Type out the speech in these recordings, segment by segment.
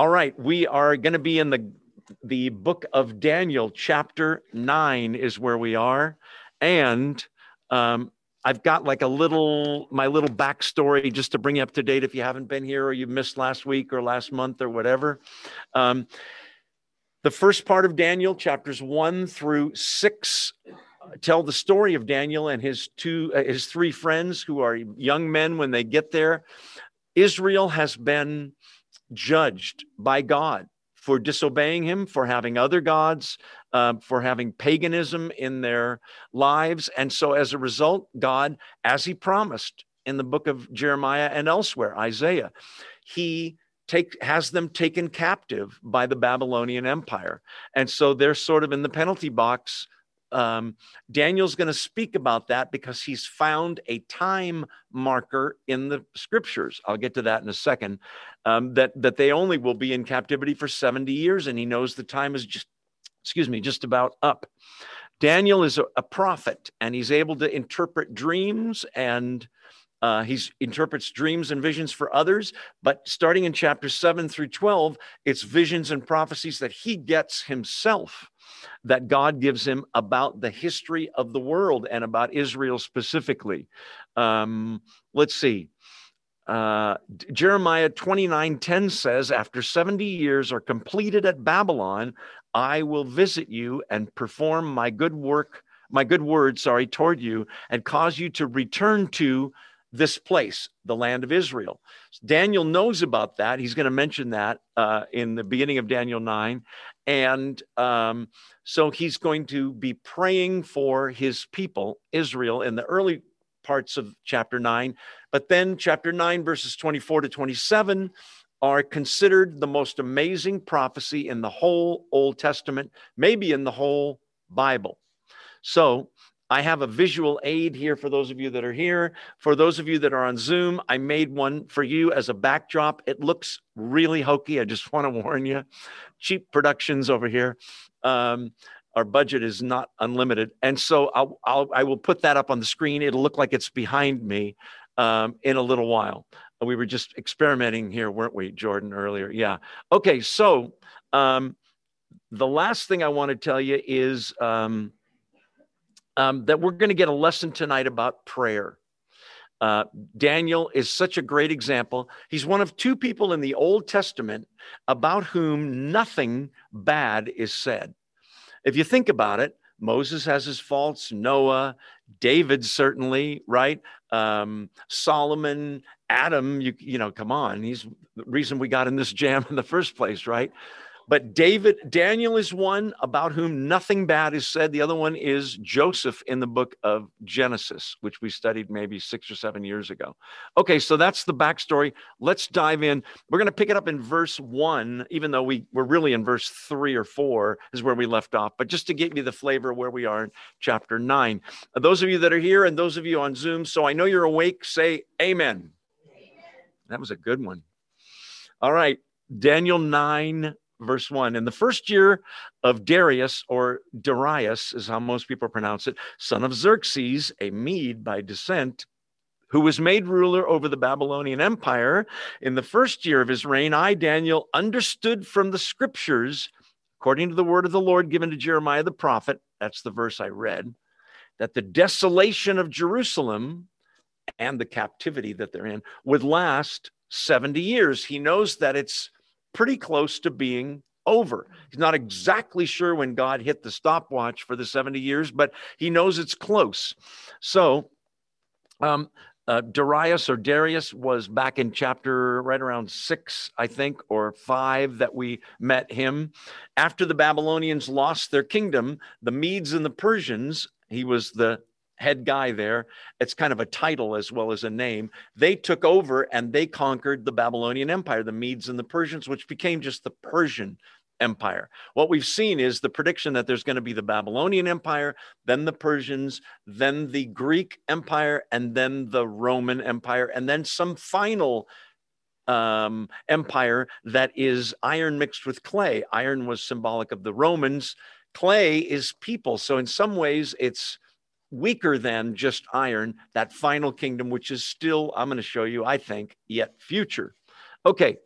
All right, we are going to be in the the book of Daniel, chapter nine is where we are, and um, I've got like a little my little backstory just to bring you up to date if you haven't been here or you missed last week or last month or whatever. Um, the first part of Daniel, chapters one through six, tell the story of Daniel and his two uh, his three friends who are young men when they get there. Israel has been judged by God for disobeying him, for having other gods, uh, for having paganism in their lives. And so, as a result, God, as he promised in the book of Jeremiah and elsewhere, Isaiah, he take has them taken captive by the Babylonian Empire. And so they're sort of in the penalty box um, Daniel's going to speak about that because he's found a time marker in the scriptures. I'll get to that in a second. Um, that that they only will be in captivity for seventy years, and he knows the time is just, excuse me, just about up. Daniel is a, a prophet, and he's able to interpret dreams and. Uh, he interprets dreams and visions for others, but starting in chapter 7 through 12, it's visions and prophecies that he gets himself that God gives him about the history of the world and about Israel specifically. Um, let's see. Uh, Jeremiah 29 10 says, After 70 years are completed at Babylon, I will visit you and perform my good work, my good word, sorry, toward you, and cause you to return to this place, the land of Israel. Daniel knows about that. He's going to mention that uh, in the beginning of Daniel 9. And um, so he's going to be praying for his people, Israel, in the early parts of chapter 9. But then, chapter 9, verses 24 to 27 are considered the most amazing prophecy in the whole Old Testament, maybe in the whole Bible. So, I have a visual aid here for those of you that are here. For those of you that are on Zoom, I made one for you as a backdrop. It looks really hokey. I just want to warn you. Cheap productions over here. Um, our budget is not unlimited. And so I'll, I'll, I will put that up on the screen. It'll look like it's behind me um, in a little while. We were just experimenting here, weren't we, Jordan, earlier? Yeah. Okay. So um, the last thing I want to tell you is. Um, um, that we're going to get a lesson tonight about prayer. Uh, Daniel is such a great example. He's one of two people in the Old Testament about whom nothing bad is said. If you think about it, Moses has his faults, Noah, David certainly, right? Um, Solomon, Adam, you, you know, come on. He's the reason we got in this jam in the first place, right? But David, Daniel is one about whom nothing bad is said. The other one is Joseph in the book of Genesis, which we studied maybe six or seven years ago. Okay, so that's the backstory. Let's dive in. We're going to pick it up in verse one, even though we, we're really in verse three or four is where we left off. But just to give you the flavor of where we are in chapter nine. Those of you that are here and those of you on Zoom, so I know you're awake, say amen. amen. That was a good one. All right, Daniel 9 verse 1 in the first year of darius or darius is how most people pronounce it son of xerxes a mede by descent who was made ruler over the babylonian empire in the first year of his reign i daniel understood from the scriptures according to the word of the lord given to jeremiah the prophet that's the verse i read that the desolation of jerusalem and the captivity that they're in would last 70 years. He knows that it's pretty close to being over. He's not exactly sure when God hit the stopwatch for the 70 years, but he knows it's close. So, um, uh, Darius or Darius was back in chapter right around six, I think, or five that we met him. After the Babylonians lost their kingdom, the Medes and the Persians, he was the head guy there. It's kind of a title as well as a name. They took over and they conquered the Babylonian Empire, the Medes and the Persians, which became just the Persian Empire. What we've seen is the prediction that there's going to be the Babylonian Empire, then the Persians, then the Greek Empire, and then the Roman Empire, and then some final um, empire that is iron mixed with clay. Iron was symbolic of the Romans. Clay is people. So in some ways, it's weaker than just iron, that final kingdom, which is still, I'm going to show you, I think, yet future. Okay,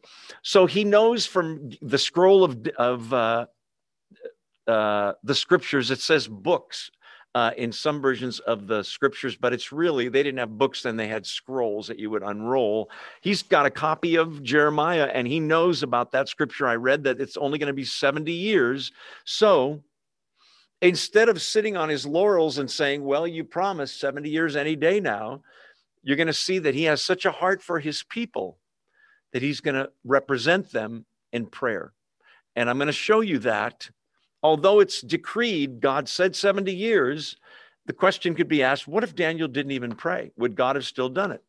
so he knows from the scroll of of uh, uh, the scriptures. It says books uh, in some versions of the scriptures, but it's really they didn't have books then; they had scrolls that you would unroll. He's got a copy of Jeremiah, and he knows about that scripture I read that it's only going to be seventy years. So instead of sitting on his laurels and saying, "Well, you promised seventy years any day now," you're going to see that he has such a heart for his people that he's going to represent them in prayer. And I'm going to show you that. Although it's decreed, God said 70 years, the question could be asked what if Daniel didn't even pray? Would God have still done it?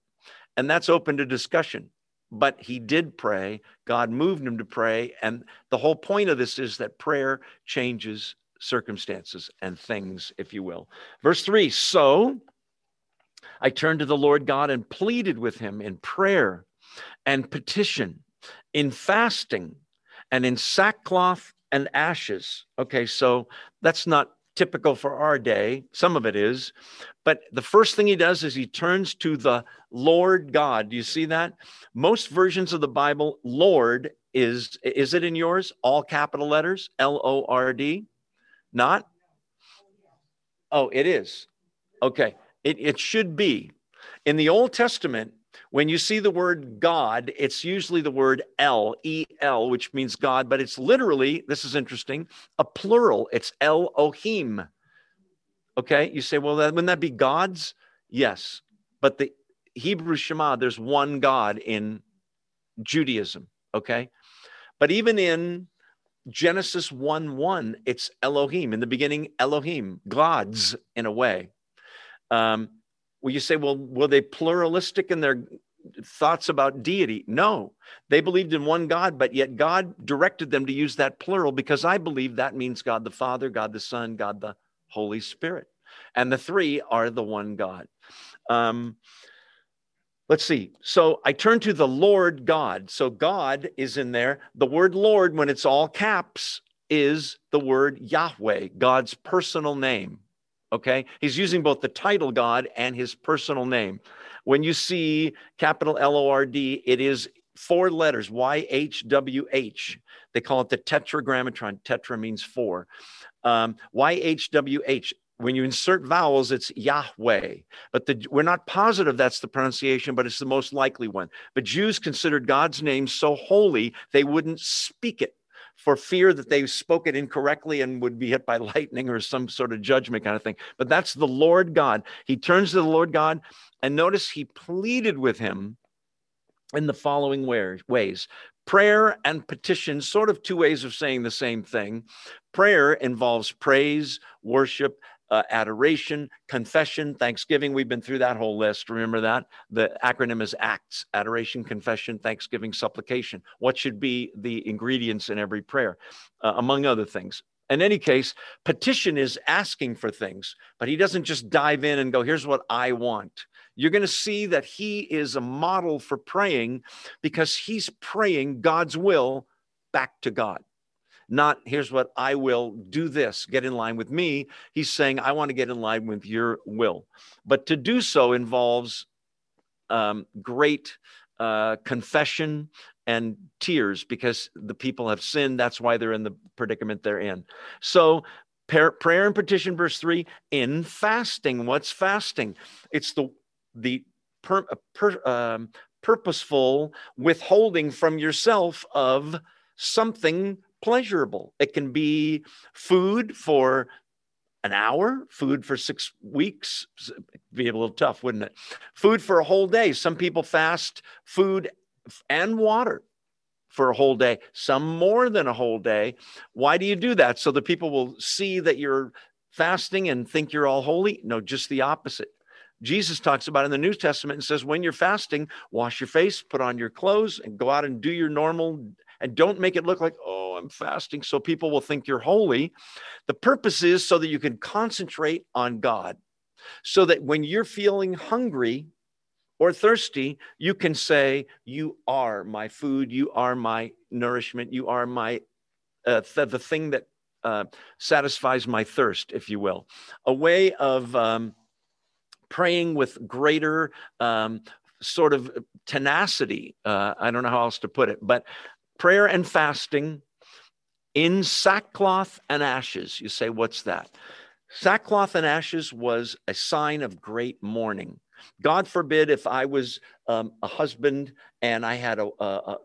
And that's open to discussion. But he did pray. God moved him to pray. And the whole point of this is that prayer changes circumstances and things, if you will. Verse three So I turned to the Lord God and pleaded with him in prayer and petition, in fasting, and in sackcloth and ashes. Okay, so that's not typical for our day. Some of it is. But the first thing he does is he turns to the Lord God. Do you see that? Most versions of the Bible, Lord is, is it in yours? All capital letters, L O R D? Not? Oh, it is. Okay. It, it should be. In the Old Testament, when you see the word God, it's usually the word El, E L, which means God, but it's literally, this is interesting, a plural. It's Elohim. Okay, you say, well, wouldn't that be gods? Yes, but the Hebrew Shema, there's one God in Judaism. Okay, but even in Genesis 1 1, it's Elohim. In the beginning, Elohim, gods in a way. Um, well, you say, well, were they pluralistic in their thoughts about deity? No, they believed in one God, but yet God directed them to use that plural because I believe that means God the Father, God the Son, God the Holy Spirit. And the three are the one God. Um, let's see. So I turn to the Lord God. So God is in there. The word Lord, when it's all caps, is the word Yahweh, God's personal name. Okay. He's using both the title God and his personal name. When you see capital L O R D, it is four letters Y H W H. They call it the tetragrammaton. Tetra means four. Um, y H W H. When you insert vowels, it's Yahweh. But the, we're not positive that's the pronunciation, but it's the most likely one. But Jews considered God's name so holy, they wouldn't speak it for fear that they spoke it incorrectly and would be hit by lightning or some sort of judgment kind of thing. But that's the Lord God. He turns to the Lord God, and notice he pleaded with him in the following ways prayer and petition, sort of two ways of saying the same thing. Prayer involves praise, worship, uh, adoration, confession, thanksgiving. We've been through that whole list. Remember that? The acronym is ACTS adoration, confession, thanksgiving, supplication. What should be the ingredients in every prayer, uh, among other things? In any case, petition is asking for things, but he doesn't just dive in and go, here's what I want. You're going to see that he is a model for praying because he's praying God's will back to God not here's what I will do this, get in line with me. He's saying, I want to get in line with your will. But to do so involves um, great uh, confession and tears because the people have sinned. That's why they're in the predicament they're in. So, prayer and petition, verse three, in fasting. What's fasting? It's the the per, per, um, purposeful withholding from yourself of something pleasurable. It can be food for an hour, food for six weeks. It'd be a little tough, wouldn't it? Food for a whole day. Some people fast food and water for a whole day, some more than a whole day. Why do you do that? So the people will see that you're fasting and think you're all holy? No, just the opposite. Jesus talks about in the New Testament and says, when you're fasting, wash your face, put on your clothes, and go out and do your normal and don't make it look like, oh, I'm fasting so people will think you're holy. The purpose is so that you can concentrate on God, so that when you're feeling hungry or thirsty, you can say, You are my food, you are my nourishment, you are my uh, th- the thing that uh, satisfies my thirst, if you will. A way of um, praying with greater um, sort of tenacity. Uh, I don't know how else to put it, but prayer and fasting in sackcloth and ashes. You say, what's that? Sackcloth and ashes was a sign of great mourning. God forbid if I was um, a husband and I had a, a,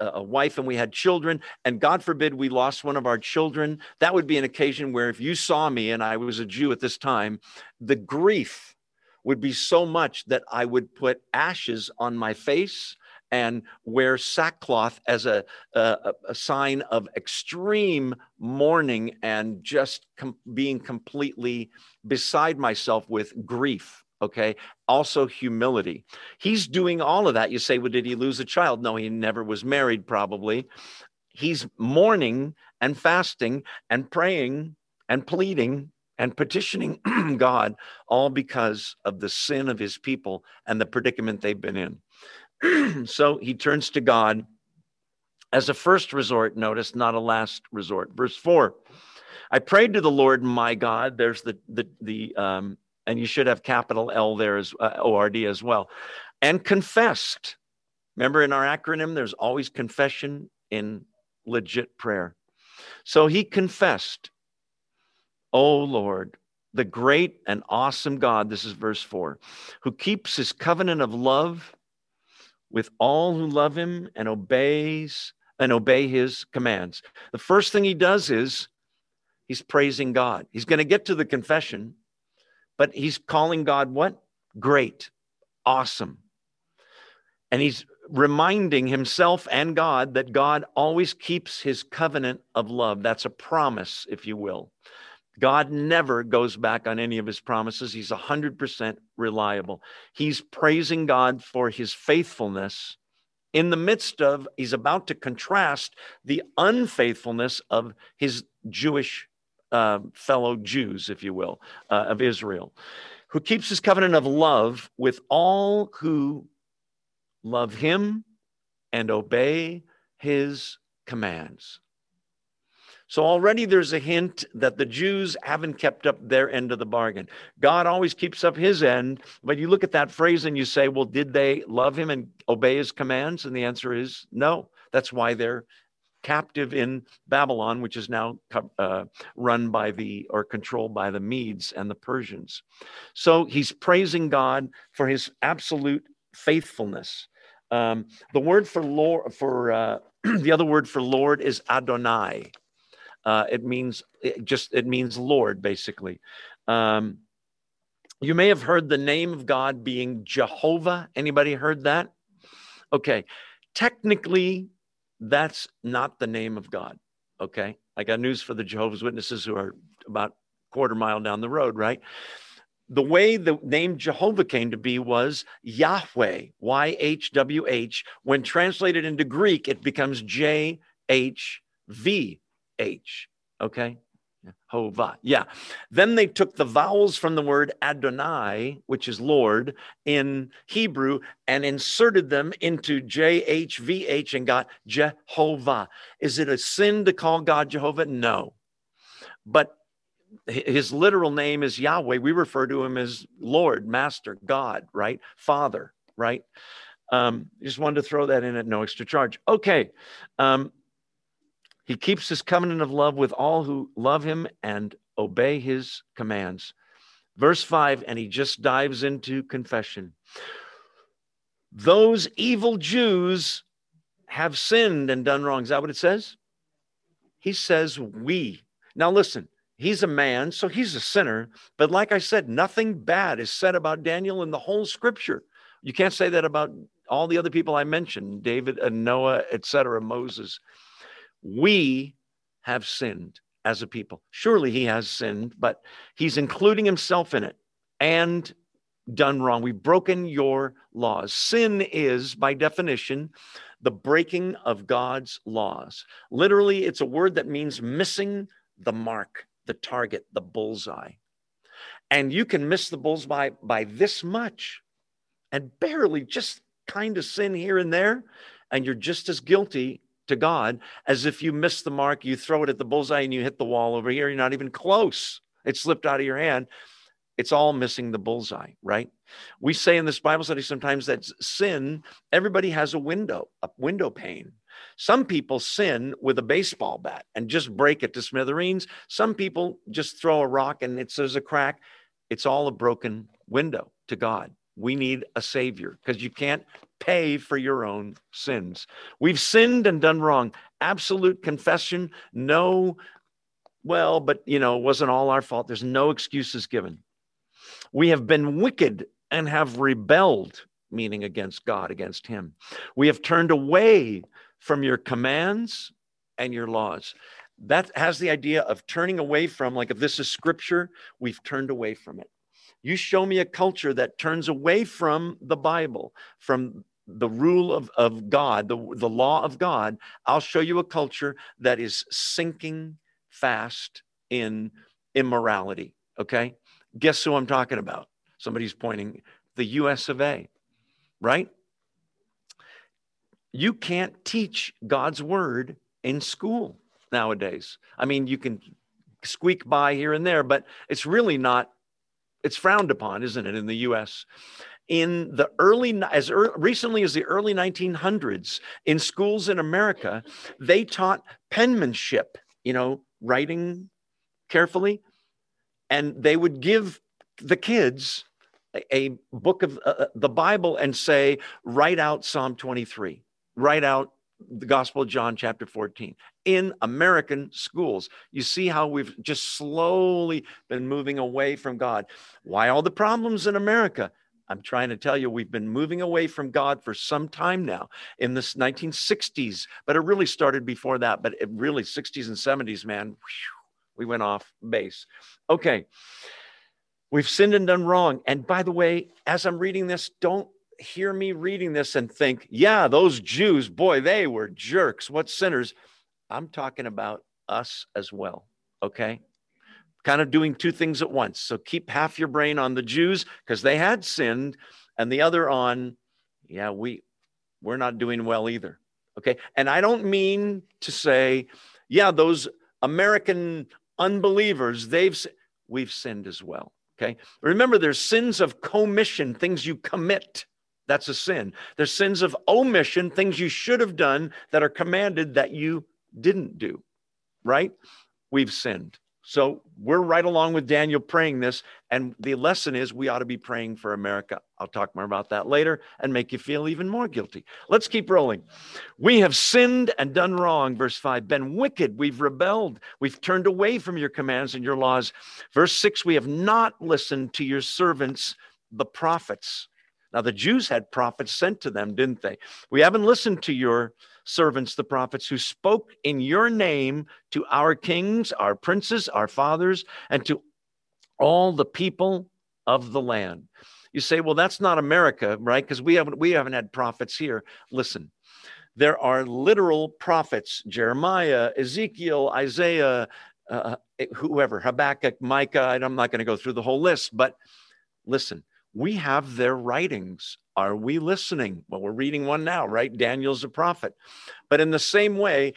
a, wife and we had children, and God forbid we lost one of our children, that would be an occasion where if you saw me and I was a Jew at this time, the grief would be so much that I would put ashes on my face and wear sackcloth as a, a, a sign of extreme mourning and just com- being completely beside myself with grief. Okay. Also, humility. He's doing all of that. You say, well, did he lose a child? No, he never was married, probably. He's mourning and fasting and praying and pleading and petitioning God, all because of the sin of his people and the predicament they've been in. so he turns to God as a first resort, notice, not a last resort. Verse four, I prayed to the Lord my God. There's the, the, the, um, and you should have capital L there as uh, ORD as well, and confessed. Remember in our acronym, there's always confession in legit prayer. So he confessed, Oh Lord, the great and awesome God, this is verse four, who keeps his covenant of love with all who love him and obeys and obey his commands. The first thing he does is he's praising God. He's going to get to the confession, but he's calling God what? Great, awesome. And he's reminding himself and God that God always keeps his covenant of love. That's a promise, if you will. God never goes back on any of his promises. He's 100% reliable. He's praising God for his faithfulness in the midst of, he's about to contrast the unfaithfulness of his Jewish uh, fellow Jews, if you will, uh, of Israel, who keeps his covenant of love with all who love him and obey his commands. So already there's a hint that the Jews haven't kept up their end of the bargain. God always keeps up his end, but you look at that phrase and you say, well, did they love him and obey his commands? And the answer is no. That's why they're captive in Babylon, which is now uh, run by the or controlled by the Medes and the Persians. So he's praising God for his absolute faithfulness. Um, the word for Lord, for uh, the other word for Lord is Adonai. Uh, it means it just it means Lord, basically. Um, you may have heard the name of God being Jehovah. Anybody heard that? Okay, technically, that's not the name of God. Okay, I got news for the Jehovah's Witnesses who are about quarter mile down the road, right? The way the name Jehovah came to be was Yahweh, Y H W H. When translated into Greek, it becomes J H V H. Okay. Hova. Yeah. Then they took the vowels from the word Adonai, which is Lord, in Hebrew and inserted them into JHVH and got Jehovah. Is it a sin to call God Jehovah? No. But his literal name is Yahweh. We refer to him as Lord, Master, God, right? Father, right? Um, just wanted to throw that in at no extra charge. Okay. Um, he keeps his covenant of love with all who love him and obey his commands. Verse 5, and he just dives into confession. Those evil Jews have sinned and done wrong. Is that what it says? He says, we. Now listen, he's a man, so he's a sinner. But like I said, nothing bad is said about Daniel in the whole scripture. You can't say that about all the other people I mentioned David and Noah, etc., Moses we have sinned as a people. Surely he has sinned, but he's including himself in it and done wrong. We've broken your laws. Sin is, by definition, the breaking of God's laws. Literally, it's a word that means missing the mark, the target, the bullseye. And you can miss the bullseye by this much and barely just kind of sin here and there, and you're just as guilty to God as if you miss the mark, you throw it at the bullseye and you hit the wall over here. You're not even close. It slipped out of your hand. it's all missing the bullseye, right? We say in this Bible study sometimes that sin, everybody has a window, a window pane. Some people sin with a baseball bat and just break it to smithereens. Some people just throw a rock and it says a crack. It's all a broken window to God. We need a savior because you can't pay for your own sins. We've sinned and done wrong. Absolute confession, no, well, but you know, it wasn't all our fault. There's no excuses given. We have been wicked and have rebelled, meaning against God, against Him. We have turned away from your commands and your laws. That has the idea of turning away from, like if this is scripture, we've turned away from it. You show me a culture that turns away from the Bible, from the rule of, of God, the, the law of God. I'll show you a culture that is sinking fast in immorality. Okay. Guess who I'm talking about? Somebody's pointing the US of A, right? You can't teach God's word in school nowadays. I mean, you can squeak by here and there, but it's really not, it's frowned upon, isn't it, in the US? In the early, as er, recently as the early 1900s, in schools in America, they taught penmanship, you know, writing carefully and they would give the kids a, a book of uh, uh, the Bible and say, write out Psalm 23, write out the Gospel of John, chapter 14, in American schools. You see how we've just slowly been moving away from God. Why all the problems in America? I'm trying to tell you, we've been moving away from God for some time now in the 1960s, but it really started before that. But it really, 60s and 70s, man, whew, we went off base. Okay. We've sinned and done wrong. And by the way, as I'm reading this, don't hear me reading this and think, yeah, those Jews, boy, they were jerks. What sinners? I'm talking about us as well. Okay. Kind of doing two things at once. So keep half your brain on the Jews because they had sinned, and the other on, yeah, we we're not doing well either. Okay. And I don't mean to say, yeah, those American unbelievers, they've we've sinned as well. Okay. Remember, there's sins of commission, things you commit. That's a sin. There's sins of omission, things you should have done that are commanded that you didn't do. Right? We've sinned. So we're right along with Daniel praying this. And the lesson is we ought to be praying for America. I'll talk more about that later and make you feel even more guilty. Let's keep rolling. We have sinned and done wrong. Verse five, been wicked. We've rebelled. We've turned away from your commands and your laws. Verse six, we have not listened to your servants, the prophets. Now, the Jews had prophets sent to them, didn't they? We haven't listened to your servants, the prophets, who spoke in your name to our kings, our princes, our fathers, and to all the people of the land. You say, well, that's not America, right? Because we haven't we haven't had prophets here. Listen, there are literal prophets: Jeremiah, Ezekiel, Isaiah, uh, whoever, Habakkuk, Micah. I'm not going to go through the whole list, but listen we have their writings. Are we listening? Well, we're reading one now, right? Daniel's a prophet. But in the same way,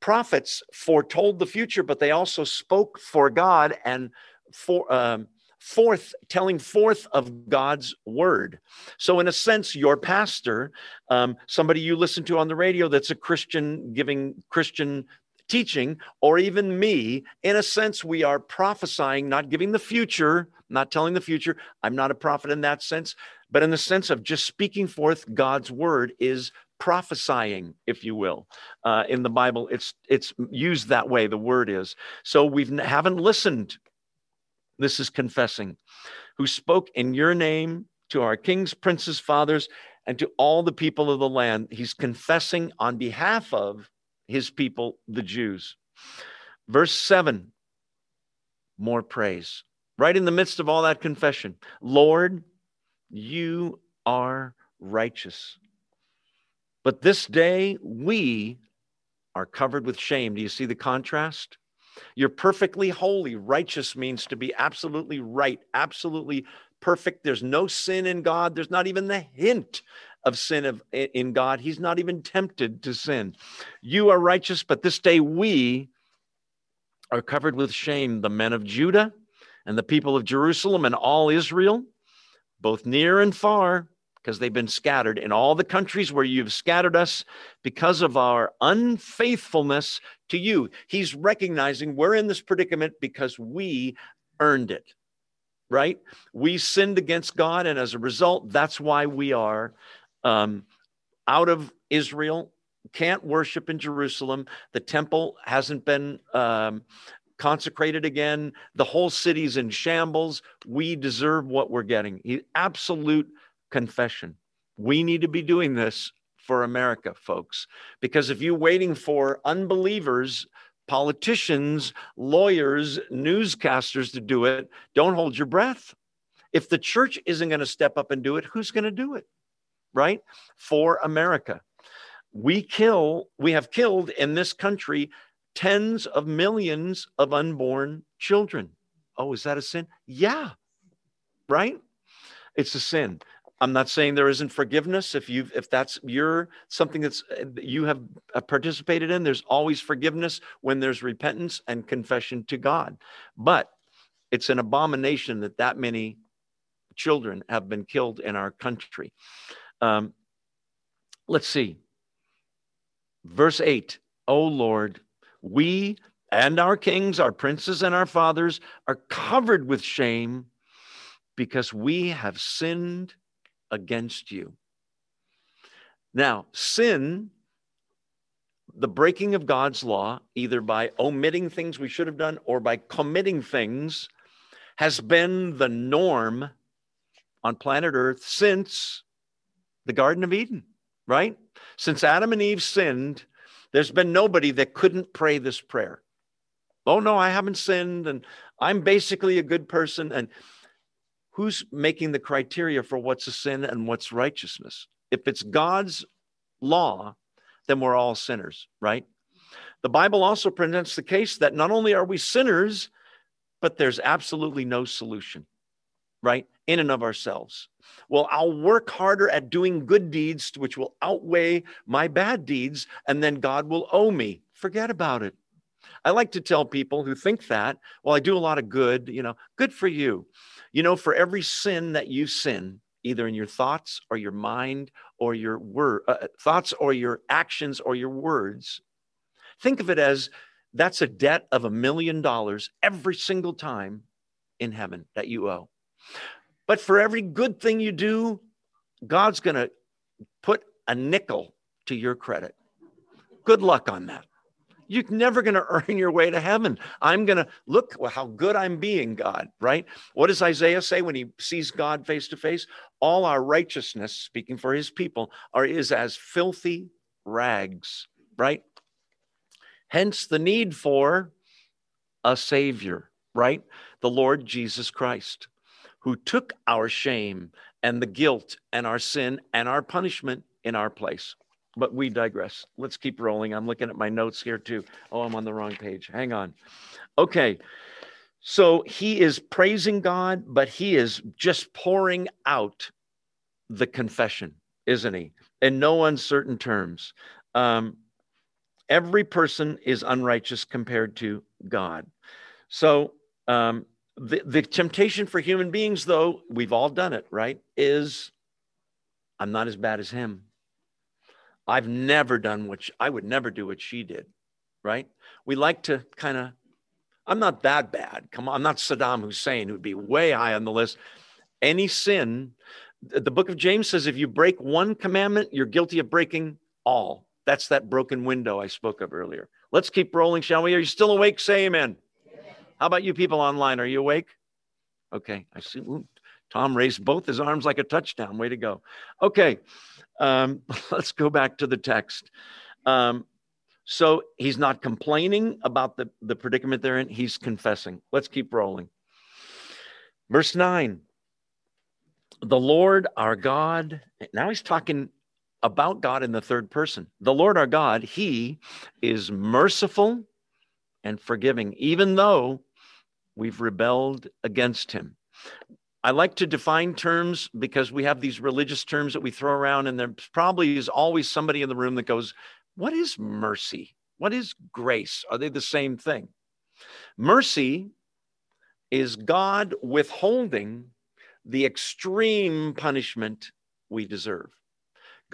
prophets foretold the future, but they also spoke for God and for um, forth, telling forth of God's word. So, in a sense, your pastor, um, somebody you listen to on the radio that's a Christian, giving Christian teaching, or even me, in a sense, we are prophesying, not giving the future, not telling the future. I'm not a prophet in that sense, but in the sense of just speaking forth God's word is prophesying if you will uh, in the bible. It's it's used that way the word is. So we haven't listened. This is confessing. Who spoke in your name to our kings princes fathers and to all the people of the land. He's confessing on behalf of his people, the Jews. Verse 7, more praise. Right in the midst of all that confession Lord, you are righteous. But this day we are covered with shame. Do you see the contrast? You're perfectly holy. Righteous means to be absolutely right, absolutely perfect. There's no sin in God. There's not even the hint of sin of, in God. He's not even tempted to sin. You are righteous, but this day we are covered with shame, the men of Judah And the people of Jerusalem and all Israel, both near and far, because they've been scattered in all the countries where you've scattered us because of our unfaithfulness to you. He's recognizing we're in this predicament because we earned it, right? We sinned against God, and as a result, that's why we are um, out of Israel, can't worship in Jerusalem. The temple hasn't been um, consecrated again. The whole city's in shambles. We deserve what we're getting. Absolute confession. We need to be doing this for America, folks, because if you're waiting for unbelievers, politicians, lawyers, newscasters to do it, don't hold your breath. If the church isn't going to step up and do it, who's going to do it? Right? For America. We kill, we have killed in this country tens of millions of unborn children. Oh, is that a sin? Yeah. Right? It's a sin. I'm not saying there isn't forgiveness. If you if that's your something that's uh, you have uh, participated in, there's always forgiveness when there's repentance and confession to God. But it's an abomination that that many children have been killed in our country. Um, let's see. Verse 8, O Lord, we and our kings, our princes and our fathers are covered with shame because we have sinned against you. Now, sin, the breaking of God's law, either by omitting things we should have done or by committing things, has been the norm on planet Earth since the Garden of Eden, right? Since Adam and Eve sinned, there's been nobody that couldn't pray this prayer. Oh, no, I haven't sinned, and I'm basically a good person. And who's making the criteria for what's a sin and what's righteousness? If it's God's law, then we're all sinners, right? The Bible also presents the case that not only are we sinners, but there's absolutely no solution, right? In and of ourselves. Well, I'll work harder at doing good deeds, which will outweigh my bad deeds, and then God will owe me. Forget about it. I like to tell people who think that, well, I do a lot of good, you know, good for you. You know, for every sin that you sin, either in your thoughts or your mind or your word, uh, thoughts or your actions or your words, think of it as that's a debt of a million dollars every single time in heaven that you owe. But for every good thing you do, God's going to put a nickel to your credit. Good luck on that. You're never going to earn your way to heaven. I'm going to look how good I'm being, God, right? What does Isaiah say when he sees God face to face? All our righteousness, speaking for his people, are is as filthy rags, right? Hence the need for a savior, right? The Lord Jesus Christ, who took our shame and the guilt and our sin and our punishment in our place but we digress. Let's keep rolling. I'm looking at my notes here too. Oh, I'm on the wrong page. Hang on. Okay. So he is praising God, but he is just pouring out the confession, isn't he? In no uncertain terms. Um, every person is unrighteous compared to God. So um, the, the temptation for human beings, though, we've all done it, right? Is I'm not as bad as him. I've never done what she, I would never do what she did, right? We like to kind of, I'm not that bad. Come on, I'm not Saddam Hussein, who'd be way high on the list. Any sin, the book of James says if you break one commandment, you're guilty of breaking all. That's that broken window I spoke of earlier. Let's keep rolling, shall we? Are you still awake? Say amen. How about you people online? Are you awake? Okay, I see. Ooh, Tom raised both his arms like a touchdown. Way to go. Okay. Um, let's go back to the text. Um, so he's not complaining about the, the predicament they're in, he's confessing. Let's keep rolling. Verse 9 The Lord our God, now he's talking about God in the third person. The Lord our God, he is merciful and forgiving, even though we've rebelled against him. I like to define terms because we have these religious terms that we throw around, and there probably is always somebody in the room that goes, What is mercy? What is grace? Are they the same thing? Mercy is God withholding the extreme punishment we deserve.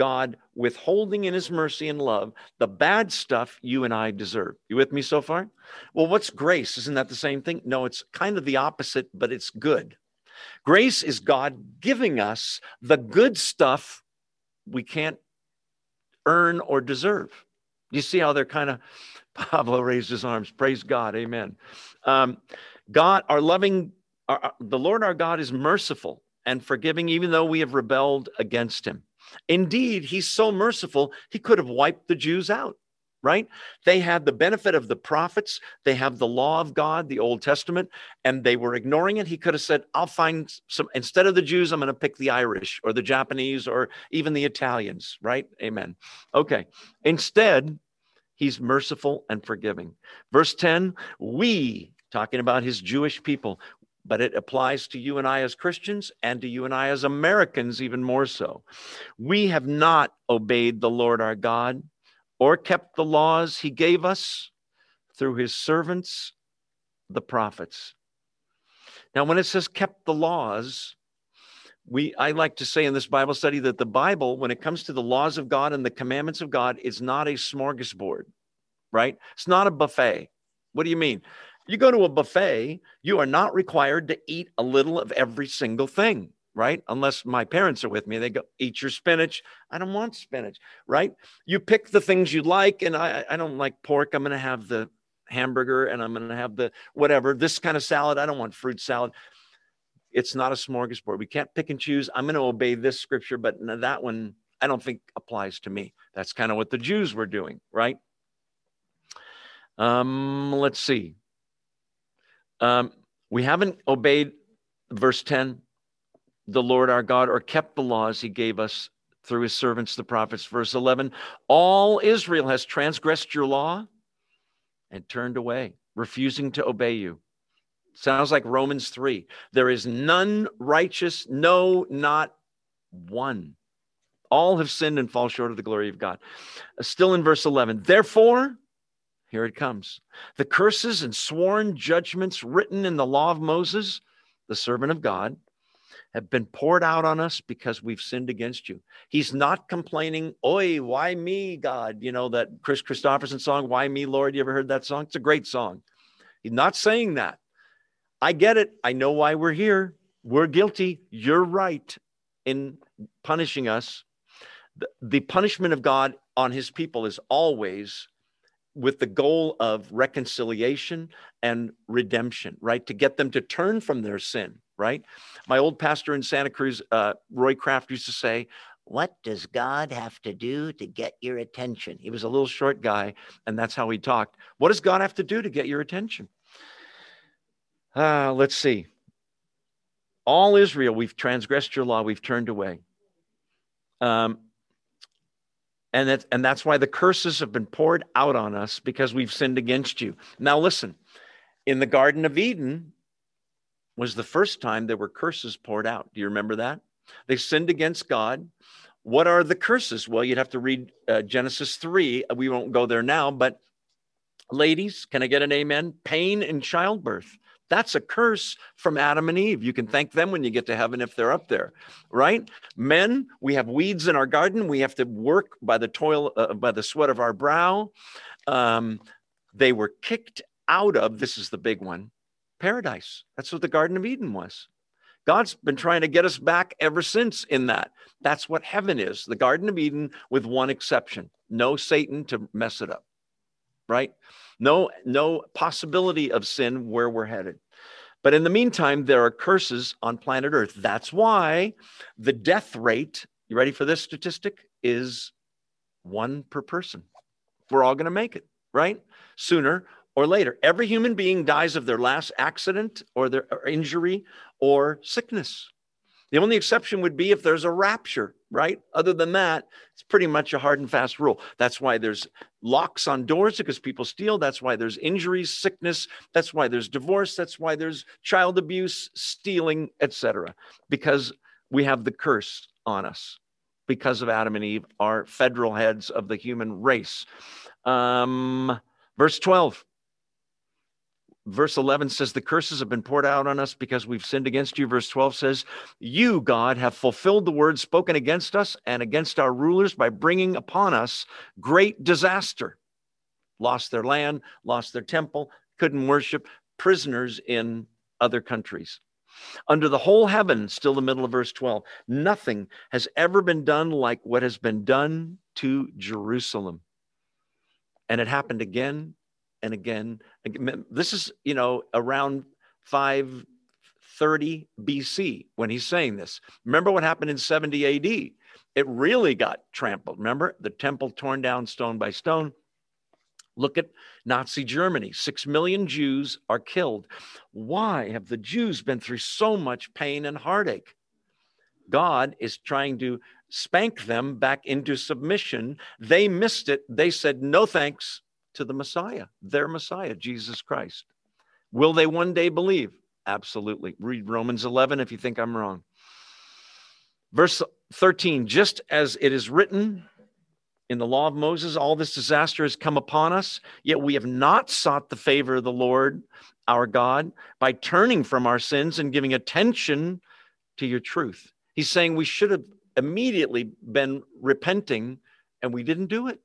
God withholding in his mercy and love the bad stuff you and I deserve. You with me so far? Well, what's grace? Isn't that the same thing? No, it's kind of the opposite, but it's good. Grace is God giving us the good stuff we can't earn or deserve. You see how they're kind of, Pablo raised his arms. Praise God. Amen. Um, God, our loving, our, the Lord our God is merciful and forgiving, even though we have rebelled against him. Indeed, he's so merciful, he could have wiped the Jews out, right? They had the benefit of the prophets, they have the law of God, the Old Testament, and they were ignoring it. He could have said, I'll find some, instead of the Jews, I'm going to pick the Irish or the Japanese or even the Italians, right? Amen. Okay. Instead, he's merciful and forgiving. Verse 10 we, talking about his Jewish people, but it applies to you and I as Christians and to you and I as Americans, even more so. We have not obeyed the Lord our God or kept the laws he gave us through his servants, the prophets. Now, when it says kept the laws, we I like to say in this Bible study that the Bible, when it comes to the laws of God and the commandments of God, is not a smorgasbord, right? It's not a buffet. What do you mean? You go to a buffet, you are not required to eat a little of every single thing, right? Unless my parents are with me, they go, eat your spinach. I don't want spinach, right? You pick the things you like, and I, I don't like pork. I'm going to have the hamburger and I'm going to have the whatever, this kind of salad. I don't want fruit salad. It's not a smorgasbord. We can't pick and choose. I'm going to obey this scripture, but that one I don't think applies to me. That's kind of what the Jews were doing, right? Um, let's see. Um, we haven't obeyed verse 10, the Lord our God, or kept the laws he gave us through his servants, the prophets. Verse 11, all Israel has transgressed your law and turned away, refusing to obey you. Sounds like Romans 3. There is none righteous, no, not one. All have sinned and fall short of the glory of God. Still in verse 11, therefore, here it comes. The curses and sworn judgments written in the law of Moses, the servant of God, have been poured out on us because we've sinned against you. He's not complaining, Oi, why me, God? You know, that Kris Kristofferson song, Why Me, Lord? You ever heard that song? It's a great song. He's not saying that. I get it. I know why we're here. We're guilty. You're right in punishing us. The, the punishment of God on his people is always with the goal of reconciliation and redemption, right? To get them to turn from their sin, right? My old pastor in Santa Cruz, uh, Roy Kraft, used to say, What does God have to do to get your attention? He was a little short guy, and that's how he talked. What does God have to do to get your attention? Uh, let's see. All Israel, we've transgressed your law, we've turned away. Um, and that, and that's why the curses have been poured out on us because we've sinned against you. Now listen, in the Garden of Eden was the first time there were curses poured out. Do you remember that? They sinned against God. What are the curses? Well, you'd have to read uh, Genesis 3. We won't go there now, but ladies, can I get an amen? Pain in childbirth. That's a curse from Adam and Eve. You can thank them when you get to heaven if they're up there, right? Men, we have weeds in our garden. We have to work by the toil, uh, by the sweat of our brow. Um, they were kicked out of, this is the big one, paradise. That's what the Garden of Eden was. God's been trying to get us back ever since in that. That's what heaven is the Garden of Eden, with one exception no Satan to mess it up, right? No, no possibility of sin where we're headed. But in the meantime, there are curses on planet Earth. That's why the death rate, you ready for this statistic, is one per person. We're all going to make it, right? Sooner or later. Every human being dies of their last accident or their injury or sickness. The only exception would be if there's a rapture, right? Other than that, it's pretty much a hard and fast rule. That's why there's locks on doors because people steal. That's why there's injuries, sickness. That's why there's divorce. That's why there's child abuse, stealing, etc. Because we have the curse on us because of Adam and Eve, our federal heads of the human race. Um, verse 12 verse 11 says, The curses have been poured out on us because we've sinned against you. Verse 12 says, You, God, have fulfilled the word spoken against us and against our rulers by bringing upon us great disaster. Lost their land, lost their temple, couldn't worship, prisoners in other countries. Under the whole heaven, still the middle of verse 12, nothing has ever been done like what has been done to Jerusalem. And it happened again and again. This is, you know, around 530 BC when he's saying this. Remember what happened in 70 AD? It really got trampled. Remember the temple torn down stone by stone. Look at Nazi Germany. Six million Jews are killed. Why have the Jews been through so much pain and heartache? God is trying to spank them back into submission. They missed it. They said, no thanks to the Messiah, their Messiah, Jesus Christ. Will they one day believe? Absolutely. Read Romans 11 if you think I'm wrong. Verse 13, just as it is written, in the law of Moses, all this disaster has come upon us, yet we have not sought the favor of the Lord our God by turning from our sins and giving attention to your truth. He's saying we should have immediately been repenting and we didn't do it.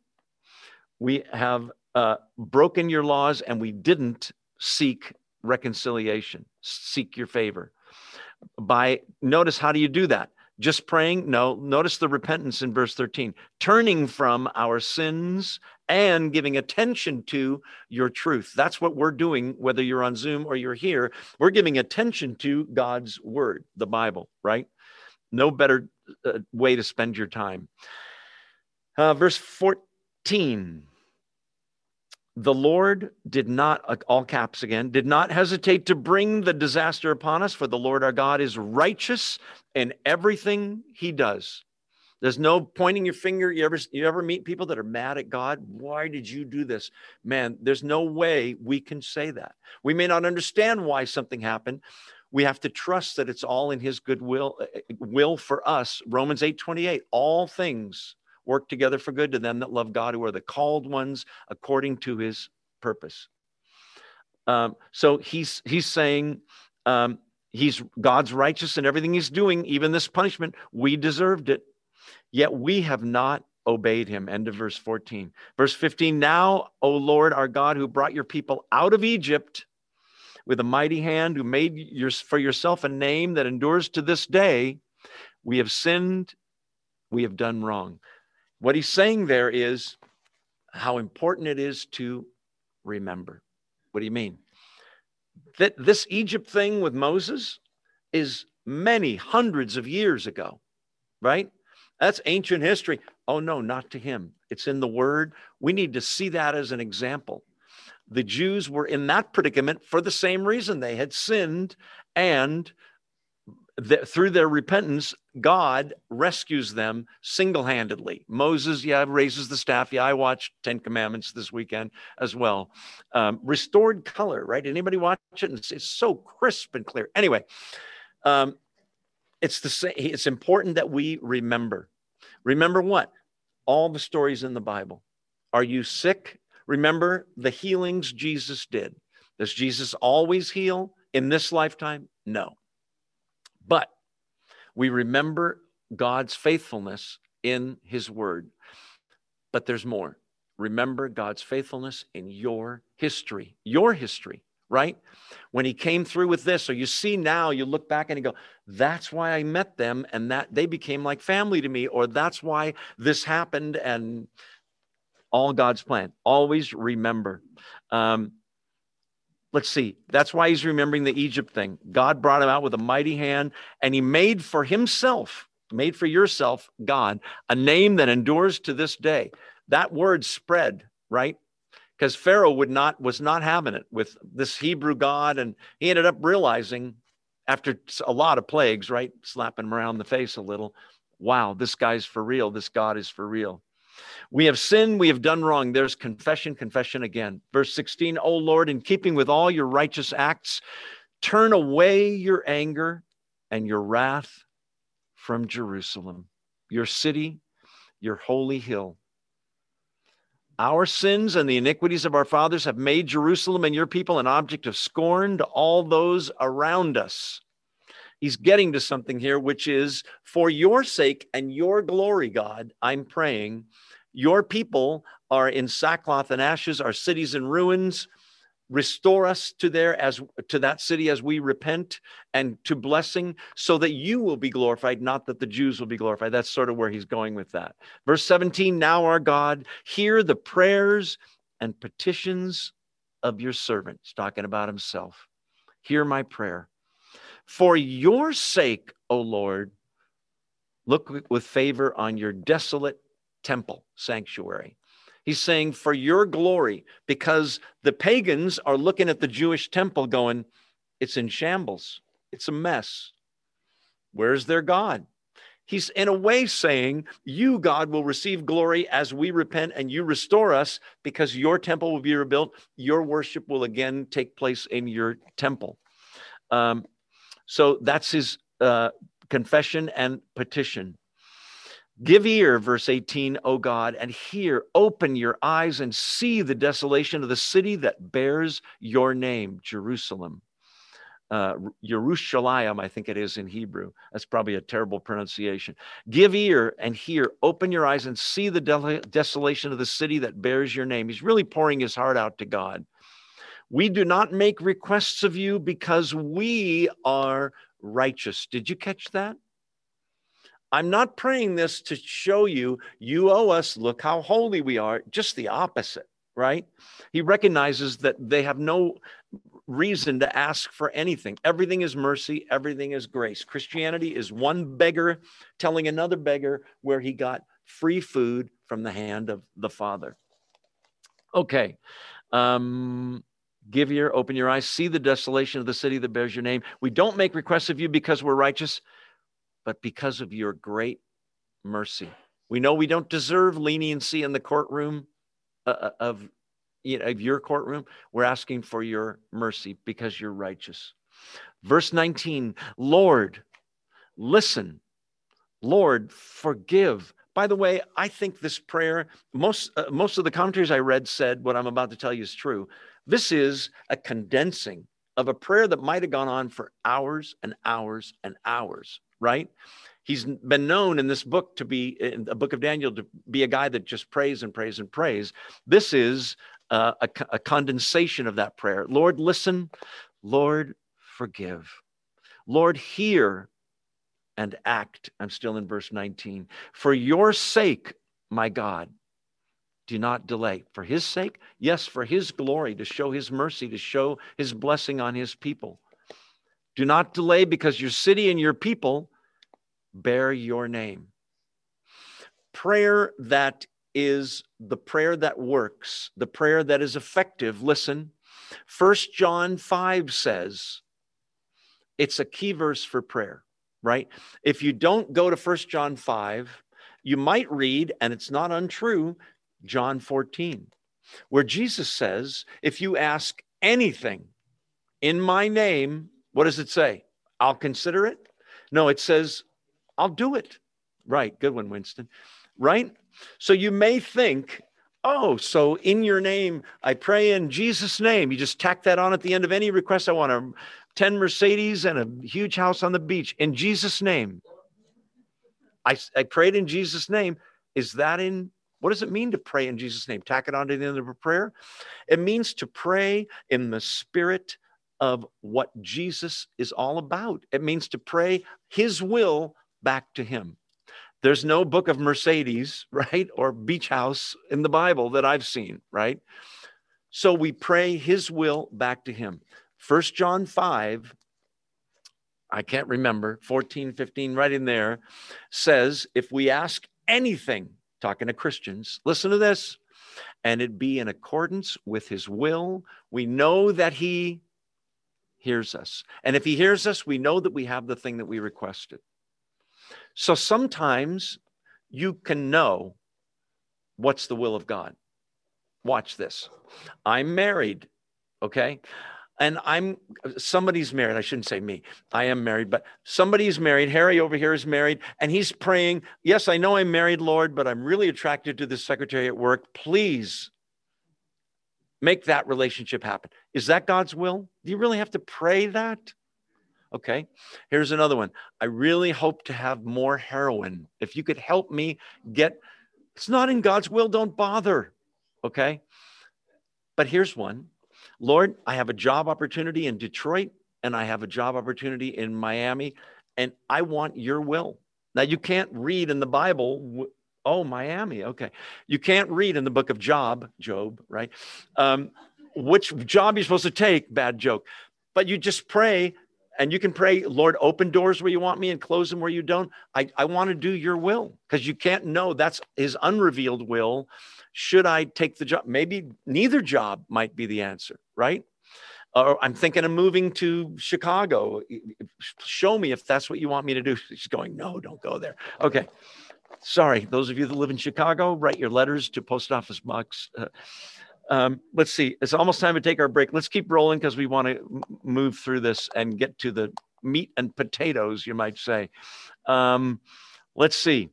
We have uh, broken your laws and we didn't seek reconciliation, seek your favor. By notice, how do you do that? Just praying? No. Notice the repentance in verse 13 turning from our sins and giving attention to your truth. That's what we're doing, whether you're on Zoom or you're here. We're giving attention to God's word, the Bible, right? No better uh, way to spend your time. Uh, verse 14 the Lord did not, all caps again, did not hesitate to bring the disaster upon us, for the Lord our God is righteous in everything he does. There's no pointing your finger. You ever, you ever meet people that are mad at God? Why did you do this? Man, there's no way we can say that. We may not understand why something happened. We have to trust that it's all in his good will, uh, uh, will for us. Romans 8 28, all things work together for good to them that love God, who are the called ones according to his purpose. Um, so he's he's saying um, he's God's righteous in everything he's doing, even this punishment. We deserved it, yet we have not obeyed him. End of verse 14. Verse 15 Now, O Lord our God, who brought your people out of Egypt with a mighty hand, who made your, for yourself a name that endures to this day, we have sinned, we have done wrong. What he's saying there is how important it is to remember. What do you mean? That this Egypt thing with Moses is many hundreds of years ago, right? That's ancient history. Oh, no, not to him. It's in the word. We need to see that as an example. The Jews were in that predicament for the same reason. They had sinned and that through their repentance, God rescues them single handedly. Moses, yeah, raises the staff. Yeah, I watched Ten Commandments this weekend as well. Um, restored color, right? Anybody watch it? It's, it's so crisp and clear. Anyway, um, it's the same. It's important that we remember. Remember what? All the stories in the Bible. Are you sick? Remember the healings Jesus did. Does Jesus always heal in this lifetime? No. But we remember God's faithfulness in his word. But there's more. Remember God's faithfulness in your history, your history, right? When he came through with this, so you see now, you look back and you go, that's why I met them and that they became like family to me, or that's why this happened and all God's plan. Always remember. Um, Let's see. That's why he's remembering the Egypt thing. God brought him out with a mighty hand, and he made for himself, made for yourself, God, a name that endures to this day. That word spread, right? Because Pharaoh would not was not having it with this Hebrew God, and he ended up realizing after a lot of plagues, right, slapping him around the face a little, wow, this guy's for real. This God is for real. We have sinned, we have done wrong. There's confession, confession again. Verse 16, O Lord, in keeping with all your righteous acts, turn away your anger and your wrath from Jerusalem, your city, your holy hill. Our sins and the iniquities of our fathers have made Jerusalem and your people an object of scorn to all those around us. He's getting to something here, which is for your sake and your glory, God, I'm praying. Your people are in sackcloth and ashes, our cities in ruins. Restore us to there as to that city as we repent and to blessing so that you will be glorified not that the jews will be glorified. That's sort of where he's going with that. Verse 17 now our god hear the prayers and petitions of your servants talking about himself. Hear my prayer for your sake o lord look with favor on your desolate temple sanctuary He's saying, for your glory, because the pagans are looking at the Jewish temple going, it's in shambles, it's a mess. Where's their God? He's in a way saying, You, God, will receive glory as we repent and you restore us because your temple will be rebuilt. Your worship will again take place in your temple. Um, so that's his uh, confession and petition. Give ear, verse 18, O God, and hear, open your eyes and see the desolation of the city that bears your name, Jerusalem. Uh, Yerushalayim, I think it is in Hebrew. That's probably a terrible pronunciation. Give ear and hear, open your eyes and see the de- desolation of the city that bears your name. He's really pouring his heart out to God. We do not make requests of you because we are righteous. Did you catch that? I'm not praying this to show you, you owe us, look how holy we are. Just the opposite, right? He recognizes that they have no reason to ask for anything. Everything is mercy, everything is grace. Christianity is one beggar telling another beggar where he got free food from the hand of the Father. Okay. Um, give ear, open your eyes, see the desolation of the city that bears your name. We don't make requests of you because we're righteous but because of your great mercy. We know we don't deserve leniency in the courtroom uh, uh, of, you know, of your courtroom. We're asking for your mercy because you're righteous. Verse 19 Lord, listen. Lord, forgive. By the way, I think this prayer, most, uh, most of the commentaries I read said what I'm about to tell you is true. This is a condensing of a prayer that might have gone on for hours and hours and hours right? He's been known in this book to be, in the book of Daniel, to be a guy that just prays and prays and prays. This is uh, a, a condensation of that prayer. Lord, listen. Lord, forgive. Lord, hear and act. I'm still in verse 19. For your sake, my God, do not delay. For his sake, yes, for his glory, to show his mercy, to show his blessing on his people. Do not delay because your city and your people bear your name. Prayer that is the prayer that works, the prayer that is effective. Listen, First John 5 says it's a key verse for prayer, right? If you don't go to First John 5, you might read, and it's not untrue, John 14, where Jesus says, If you ask anything in my name, what does it say? I'll consider it. No, it says, I'll do it. Right. Good one, Winston. Right. So you may think, oh, so in your name, I pray in Jesus' name. You just tack that on at the end of any request. I want a 10 Mercedes and a huge house on the beach in Jesus' name. I, I prayed in Jesus' name. Is that in what does it mean to pray in Jesus' name? Tack it on to the end of a prayer. It means to pray in the spirit of what Jesus is all about. It means to pray his will back to him. There's no book of Mercedes, right? Or beach house in the Bible that I've seen, right? So we pray his will back to him. First John 5, I can't remember, 14, 15, right in there, says, if we ask anything, talking to Christians, listen to this, and it be in accordance with his will, we know that he hears us. And if he hears us, we know that we have the thing that we requested. So sometimes you can know what's the will of God. Watch this. I'm married, okay? And I'm somebody's married. I shouldn't say me. I am married, but somebody's married. Harry over here is married, and he's praying. Yes, I know I'm married, Lord, but I'm really attracted to this secretary at work. Please make that relationship happen. Is that God's will? Do you really have to pray that? Okay. Here's another one. I really hope to have more heroin. If you could help me get, it's not in God's will, don't bother. Okay. But here's one Lord, I have a job opportunity in Detroit and I have a job opportunity in Miami, and I want your will. Now, you can't read in the Bible, oh, Miami, okay. You can't read in the book of Job, Job, right? Um, which job you're supposed to take, bad joke. But you just pray, and you can pray, Lord, open doors where you want me and close them where you don't. I, I want to do your will because you can't know that's his unrevealed will should I take the job? Maybe neither job might be the answer, right? Or I'm thinking of moving to Chicago. Show me if that's what you want me to do. She's going, no, don't go there. Okay. Sorry, those of you that live in Chicago, write your letters to post office box. Uh, um, let's see. It's almost time to take our break. Let's keep rolling because we want to move through this and get to the meat and potatoes, you might say. Um, let's see.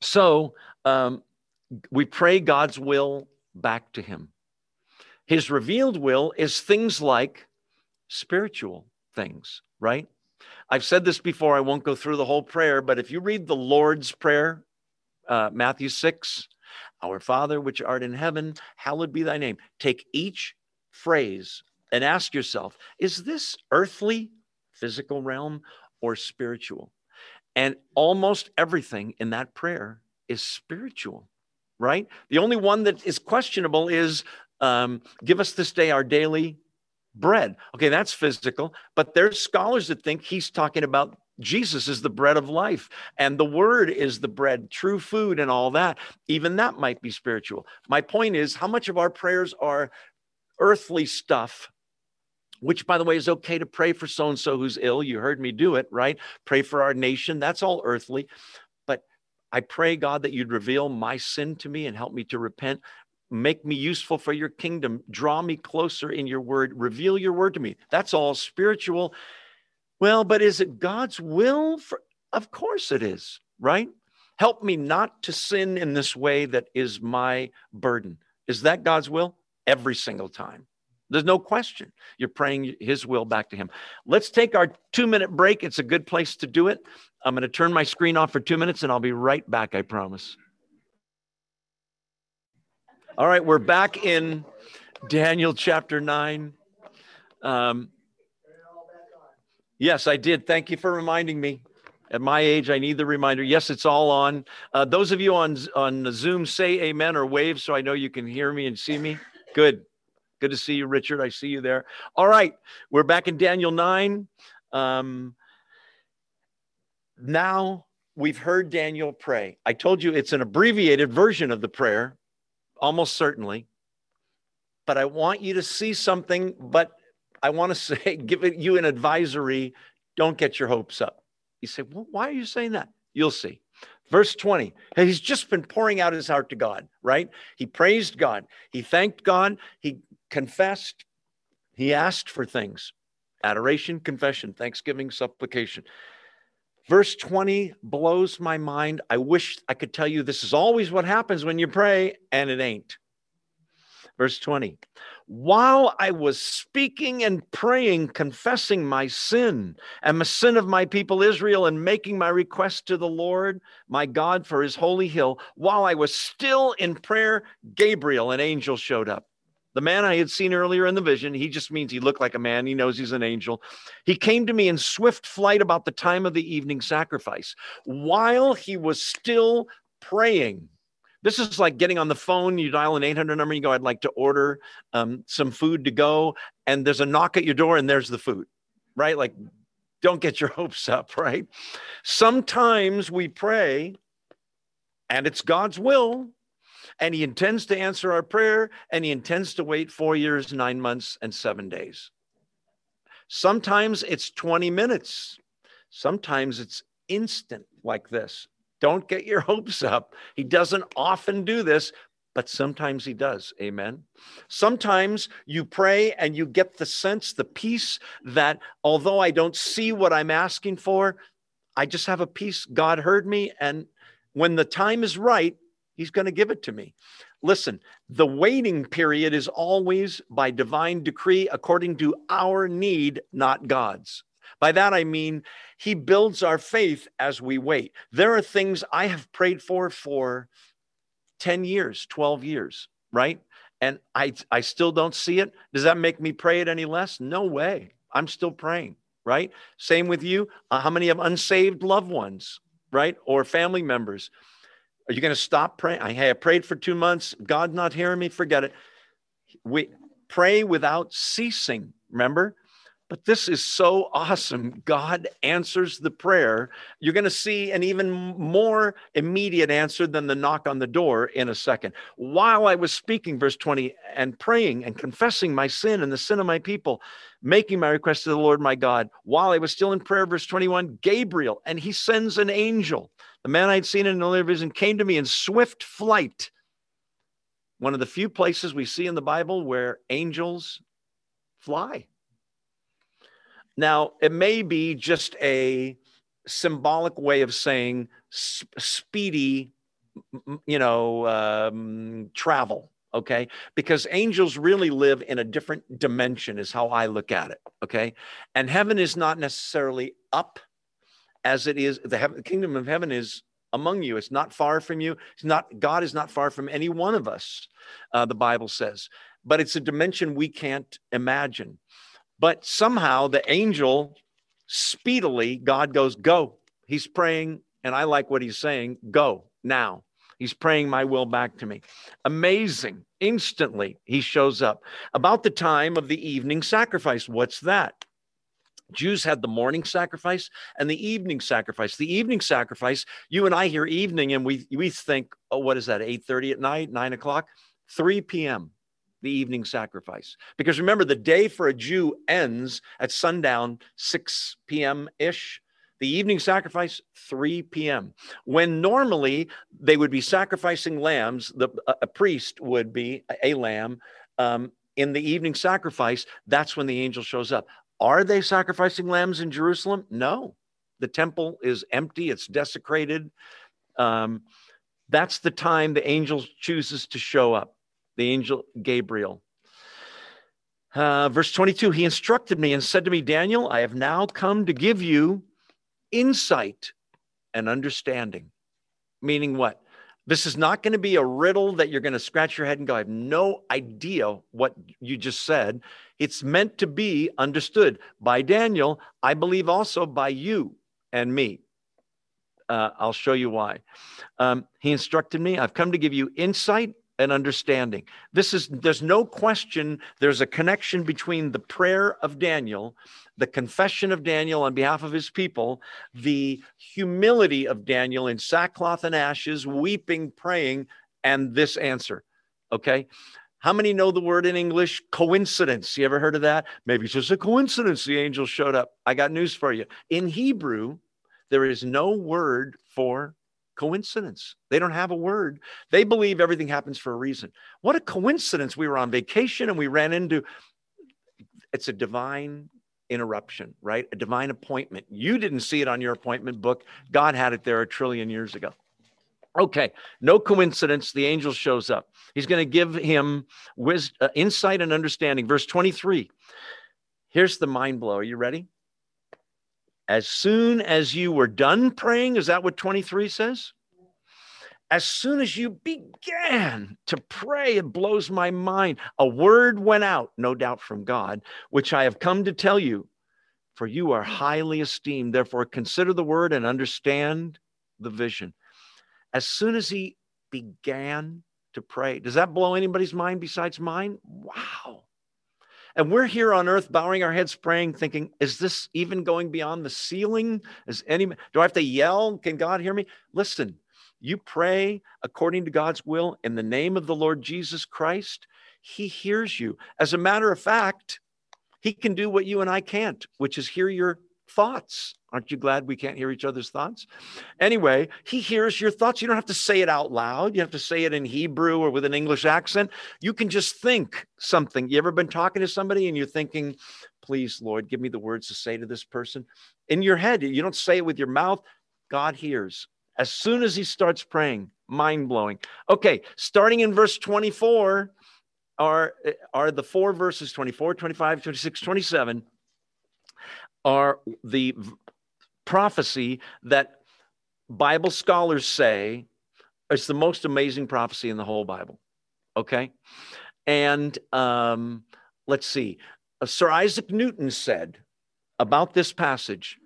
So, um, we pray God's will back to Him. His revealed will is things like spiritual things, right? I've said this before, I won't go through the whole prayer, but if you read the Lord's Prayer, uh, Matthew 6, Our Father, which art in heaven, hallowed be thy name. Take each phrase and ask yourself, is this earthly, physical realm, or spiritual? And almost everything in that prayer is spiritual right? The only one that is questionable is um, give us this day our daily bread. Okay, that's physical, but there's scholars that think he's talking about Jesus is the bread of life, and the word is the bread, true food, and all that. Even that might be spiritual. My point is, how much of our prayers are earthly stuff which by the way is okay to pray for so and so who's ill. You heard me do it, right? Pray for our nation. That's all earthly. But I pray, God, that you'd reveal my sin to me and help me to repent. Make me useful for your kingdom. Draw me closer in your word. Reveal your word to me. That's all spiritual. Well, but is it God's will? For, of course it is, right? Help me not to sin in this way that is my burden. Is that God's will? Every single time. There's no question. You're praying his will back to him. Let's take our two minute break. It's a good place to do it. I'm going to turn my screen off for two minutes and I'll be right back, I promise. All right, we're back in Daniel chapter 9. Um, yes, I did. Thank you for reminding me. At my age, I need the reminder. Yes, it's all on. Uh, those of you on, on Zoom, say amen or wave so I know you can hear me and see me. Good. Good to see you, Richard. I see you there. All right, we're back in Daniel 9. Um, now we've heard Daniel pray. I told you it's an abbreviated version of the prayer, almost certainly. But I want you to see something, but I want to say, give it you an advisory. Don't get your hopes up. You say, well, why are you saying that? You'll see. Verse 20, he's just been pouring out his heart to God, right? He praised God. He thanked God. He confessed. He asked for things adoration, confession, thanksgiving, supplication. Verse 20 blows my mind. I wish I could tell you this is always what happens when you pray, and it ain't. Verse 20 While I was speaking and praying, confessing my sin and the sin of my people Israel, and making my request to the Lord my God for his holy hill, while I was still in prayer, Gabriel, an angel, showed up. The man I had seen earlier in the vision, he just means he looked like a man. He knows he's an angel. He came to me in swift flight about the time of the evening sacrifice while he was still praying. This is like getting on the phone, you dial an 800 number, you go, I'd like to order um, some food to go. And there's a knock at your door, and there's the food, right? Like, don't get your hopes up, right? Sometimes we pray, and it's God's will and he intends to answer our prayer, and he intends to wait four years, nine months, and seven days. Sometimes it's 20 minutes, sometimes it's instant like this. Don't get your hopes up. He doesn't often do this, but sometimes he does. Amen. Sometimes you pray and you get the sense, the peace that although I don't see what I'm asking for, I just have a peace. God heard me. And when the time is right, he's going to give it to me. Listen, the waiting period is always by divine decree according to our need, not God's. By that I mean he builds our faith as we wait. There are things I have prayed for for 10 years, 12 years, right? And I, I still don't see it. Does that make me pray it any less? No way. I'm still praying, right? Same with you. Uh, how many have unsaved loved ones, right? Or family members? Are you going to stop praying? I, hey, I prayed for two months. God not hearing me. Forget it. We pray without ceasing. Remember, but this is so awesome. God answers the prayer. You're going to see an even more immediate answer than the knock on the door in a second. While I was speaking, verse 20, and praying and confessing my sin and the sin of my people, making my request to the Lord my God, while I was still in prayer, verse 21, Gabriel, and he sends an angel. The man I'd seen in an earlier vision came to me in swift flight. One of the few places we see in the Bible where angels fly. Now, it may be just a symbolic way of saying sp- speedy, you know, um, travel. Okay. Because angels really live in a different dimension, is how I look at it. Okay. And heaven is not necessarily up as it is, the, heaven, kingdom of heaven is among you. It's not far from you. It's not, God is not far from any one of us, uh, the Bible says, but it's a dimension we can't imagine. But somehow the angel speedily, God goes, Go. He's praying, and I like what he's saying go now. He's praying my will back to me. Amazing. Instantly, he shows up. About the time of the evening sacrifice. What's that? Jews had the morning sacrifice and the evening sacrifice. The evening sacrifice, you and I hear evening and we, we think, oh, what is that, 8.30 at night, 9 o'clock? 3 p.m the evening sacrifice. Because remember, the day for a Jew ends at sundown, 6 p.m. ish. The evening sacrifice, 3 p.m. When normally they would be sacrificing lambs, the, a, a priest would be a, a lamb. Um, in the evening sacrifice, that's when the angel shows up. Are they sacrificing lambs in Jerusalem? No. The temple is empty, it's desecrated. Um, that's the time the angel chooses to show up the angel Gabriel. Uh, verse 22 He instructed me and said to me, Daniel, I have now come to give you insight and understanding. Meaning what? This is not going to be a riddle that you're going to scratch your head and go, I have no idea what you just said. It's meant to be understood by Daniel. I believe also by you and me. Uh, I'll show you why. Um, he instructed me, I've come to give you insight and understanding. This is, there's no question, there's a connection between the prayer of Daniel, the confession of Daniel on behalf of his people, the humility of Daniel in sackcloth and ashes, weeping, praying, and this answer. Okay. How many know the word in English coincidence? You ever heard of that? Maybe it's just a coincidence the angel showed up. I got news for you. In Hebrew, there is no word for coincidence. They don't have a word. They believe everything happens for a reason. What a coincidence. We were on vacation and we ran into it's a divine interruption, right? A divine appointment. You didn't see it on your appointment book. God had it there a trillion years ago. Okay, no coincidence. The angel shows up. He's going to give him wisdom, uh, insight and understanding. Verse 23. Here's the mind blow. Are you ready? As soon as you were done praying, is that what 23 says? As soon as you began to pray, it blows my mind. A word went out, no doubt from God, which I have come to tell you, for you are highly esteemed. Therefore, consider the word and understand the vision. As soon as he began to pray, does that blow anybody's mind besides mine? Wow. And we're here on earth bowing our heads praying, thinking, is this even going beyond the ceiling? Is any do I have to yell? Can God hear me? Listen, you pray according to God's will in the name of the Lord Jesus Christ, He hears you. As a matter of fact, He can do what you and I can't, which is hear your thoughts. Aren't you glad we can't hear each other's thoughts? Anyway, he hears your thoughts. You don't have to say it out loud. You have to say it in Hebrew or with an English accent. You can just think something. You ever been talking to somebody and you're thinking, please, Lord, give me the words to say to this person? In your head, you don't say it with your mouth. God hears. As soon as he starts praying, mind blowing. Okay, starting in verse 24 are, eh, are the four verses 24, 25, 26, 27 are the prophecy that Bible scholars say is the most amazing prophecy in the whole Bible. Okay. And um, let's see. Uh, Sir Isaac Newton said about this passage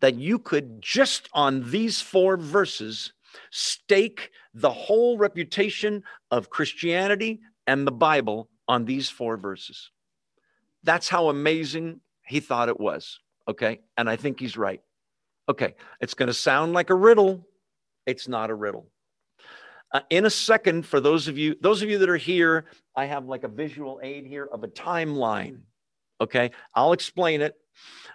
that you could just on these four verses stake the whole reputation of Christianity and the Bible on these four verses. That's how amazing he thought it was. Okay. And I think he's right. Okay. It's going to sound like a riddle. It's not a riddle. Uh, in a second, for those of you, those of you that are here, I have like a visual aid here of a timeline. Okay. I'll explain it.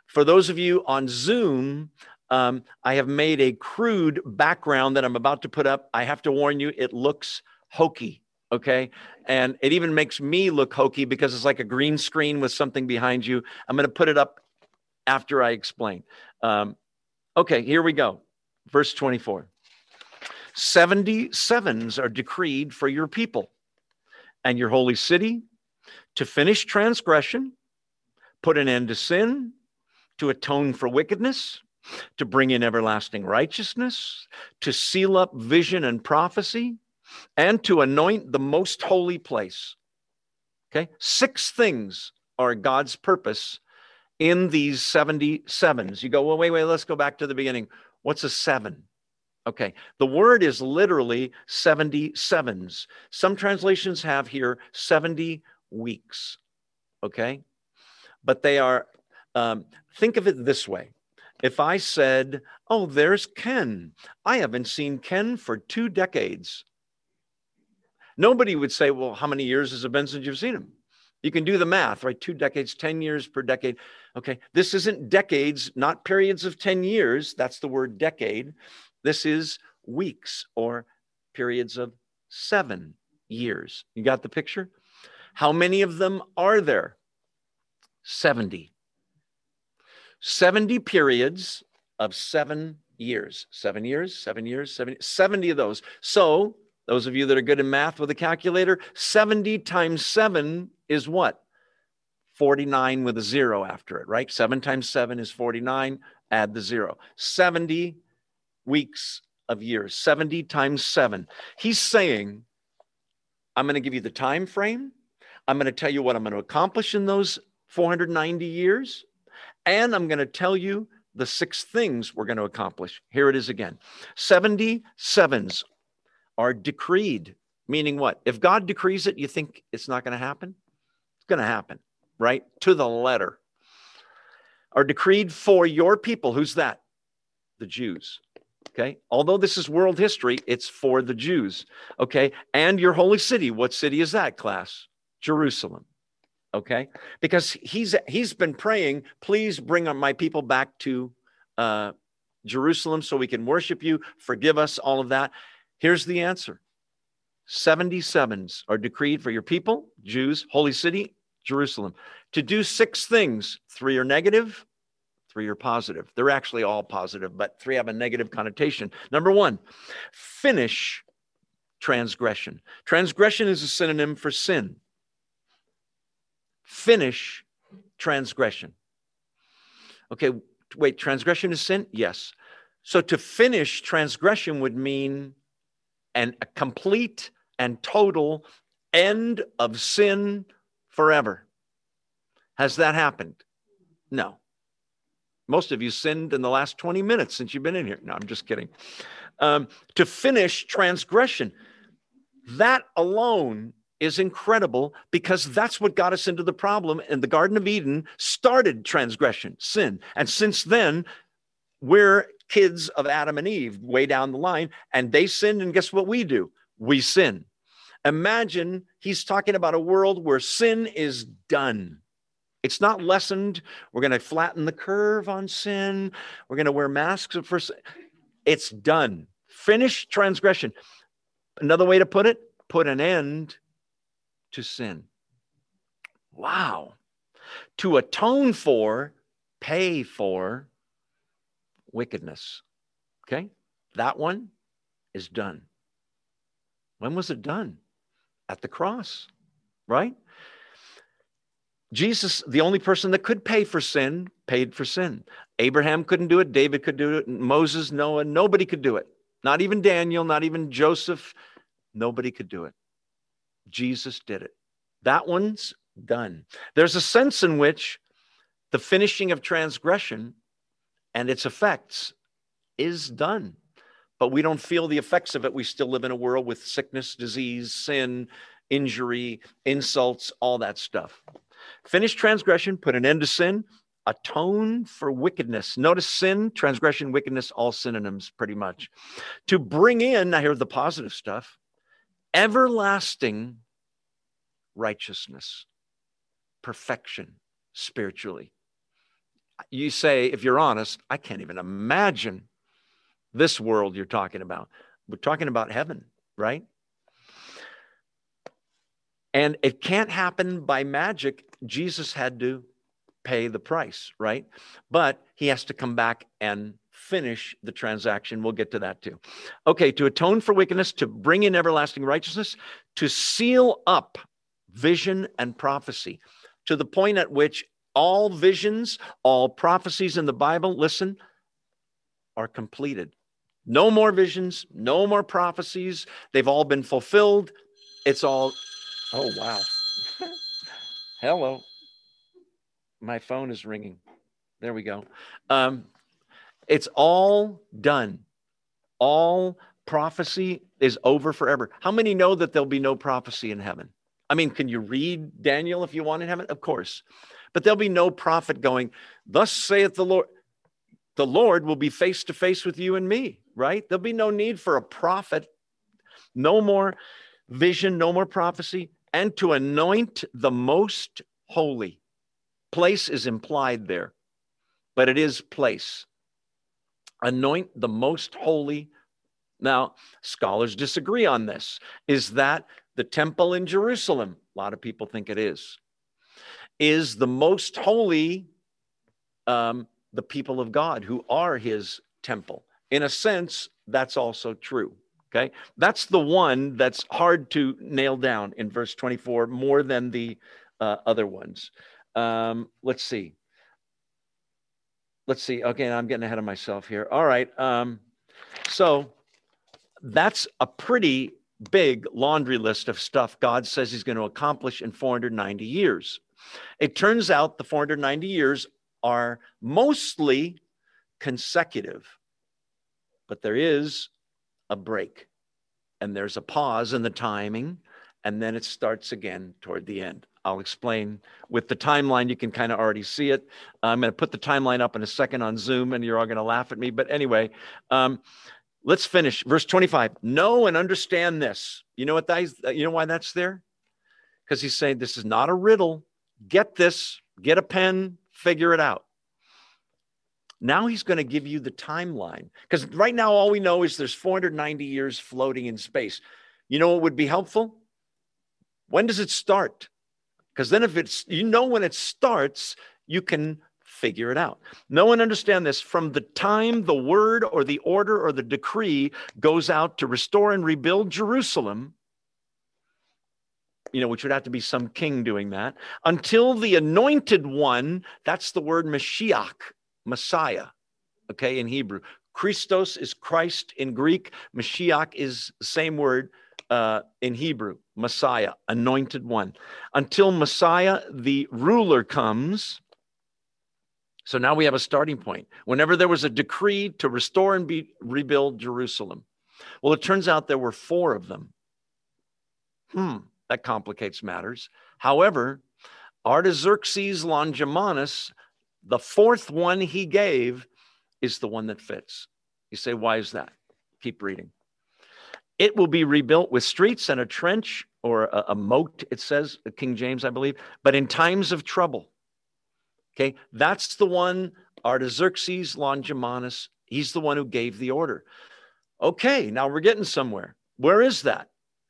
For those of you on Zoom, um, I have made a crude background that I'm about to put up. I have to warn you, it looks hokey. Okay. And it even makes me look hokey because it's like a green screen with something behind you. I'm going to put it up after I explain. Um, okay, here we go. Verse 24 77s are decreed for your people and your holy city to finish transgression, put an end to sin, to atone for wickedness, to bring in everlasting righteousness, to seal up vision and prophecy, and to anoint the most holy place. Okay, six things are God's purpose in these 77s. You go, well, wait, wait, let's go back to the beginning. What's a seven? Okay, the word is literally 77s. Some translations have here 70 weeks. Okay, but they are, um, think of it this way. If I said, oh, there's Ken, I haven't seen Ken for two decades. Nobody would say, well, how many years has it been since you've seen him? You can do the math, right? Two decades, 10 years per decade. Okay. This isn't decades, not periods of 10 years. That's the word decade. This is weeks or periods of seven years. You got the picture? How many of them are there? 70. 70 periods of seven years. Seven years, seven years, 70, 70 of those. So, those of you that are good in math with a calculator, 70 times seven is what? 49 with a zero after it, right? Seven times seven is 49. Add the zero. 70 weeks of years, 70 times seven. He's saying, I'm going to give you the time frame. I'm going to tell you what I'm going to accomplish in those 490 years. And I'm going to tell you the six things we're going to accomplish. Here it is again 70 sevens are decreed, meaning what? If God decrees it, you think it's not going to happen? Going to happen, right? To the letter. Are decreed for your people. Who's that? The Jews. Okay. Although this is world history, it's for the Jews. Okay. And your holy city. What city is that, class? Jerusalem. Okay. Because he's he's been praying, please bring my people back to uh, Jerusalem so we can worship you, forgive us, all of that. Here's the answer 77s are decreed for your people, Jews, holy city, Jerusalem, to do six things. Three are negative, three are positive. They're actually all positive, but three have a negative connotation. Number one, finish transgression. Transgression is a synonym for sin. Finish transgression. Okay, wait, transgression is sin? Yes. So to finish transgression would mean and a complete and total end of sin forever. Has that happened? No. Most of you sinned in the last 20 minutes since you've been in here. No, I'm just kidding. Um, to finish transgression, that alone is incredible because that's what got us into the problem. And the Garden of Eden started transgression, sin. And since then, we're kids of Adam and Eve way down the line, and they sinned. And guess what we do? We sin. Imagine he's talking about a world where sin is done, It's not lessened. We're going to flatten the curve on sin. We're going to wear masks for sin. It's done. Finish transgression. Another way to put it, put an end to sin. Wow. To atone for, pay for wickedness. Okay? That one is done. When was it done? At the cross, right? Jesus, the only person that could pay for sin, paid for sin. Abraham couldn't do it. David could do it. Moses, Noah, nobody could do it. Not even Daniel, not even Joseph. Nobody could do it. Jesus did it. That one's done. There's a sense in which the finishing of transgression and its effects is done. But we don't feel the effects of it. We still live in a world with sickness, disease, sin, injury, insults, all that stuff. Finish transgression, put an end to sin, atone for wickedness. Notice sin, transgression, wickedness, all synonyms pretty much. To bring in, I hear the positive stuff, everlasting righteousness, perfection spiritually. You say, if you're honest, I can't even imagine this world you're talking about. We're talking about heaven, right? And it can't happen by magic. Jesus had to pay the price, right? But he has to come back and finish the transaction. We'll get to that too. Okay, to atone for wickedness, to bring in everlasting righteousness, to seal up vision and prophecy to the point at which all visions, all prophecies in the Bible, listen, are completed. No more visions, no more prophecies. They've all been fulfilled. It's all, oh, wow. Hello. My phone is ringing. There we go. Um, it's all done. All prophecy is over forever. How many know that there'll be no prophecy in heaven? I mean, can you read Daniel if you want in heaven? Of course. But there'll be no prophet going, Thus saith the Lord. The Lord will be face to face with you and me, right? There'll be no need for a prophet, no more vision, no more prophecy, and to anoint the most holy. Place is implied there, but it is place. Anoint the most holy. Now, scholars disagree on this. Is that the temple in Jerusalem, a lot of people think it is, is the most holy, um, the people of God who are his temple. In a sense, that's also true. Okay. That's the one that's hard to nail down in verse 24 more than the uh, other ones. Um, let's see. Let's see. Okay. I'm getting ahead of myself here. All right. Um, so that's a pretty big laundry list of stuff God says he's going to accomplish in 490 years. It turns out the 490 years are mostly consecutive, but there is a break and there's a pause in the timing, and then it starts again toward the end. I'll explain with the timeline. You can kind of already see it. I'm going to put the timeline up in a second on Zoom, and you're all going to laugh at me. But anyway, um, Let's finish verse 25. Know and understand this. You know what that is? You know why that's there? Because he's saying this is not a riddle. Get this, get a pen, figure it out. Now he's going to give you the timeline. Because right now, all we know is there's 490 years floating in space. You know what would be helpful? When does it start? Because then, if it's, you know, when it starts, you can figure it out. No one understand this from the time the word or the order or the decree goes out to restore and rebuild Jerusalem, you know, which would have to be some king doing that, until the anointed one, that's the word Mashiach, Messiah, okay, in Hebrew. Christos is Christ in Greek, Mashiach is the same word uh, in Hebrew, Messiah, anointed one. Until Messiah, the ruler, comes, so now we have a starting point. Whenever there was a decree to restore and be, rebuild Jerusalem, well, it turns out there were four of them. Hmm, that complicates matters. However, Artaxerxes Longimanus, the fourth one he gave, is the one that fits. You say, why is that? Keep reading. It will be rebuilt with streets and a trench or a, a moat, it says, King James, I believe, but in times of trouble Okay, that's the one, Artaxerxes Longimanus, he's the one who gave the order. Okay, now we're getting somewhere. Where is that?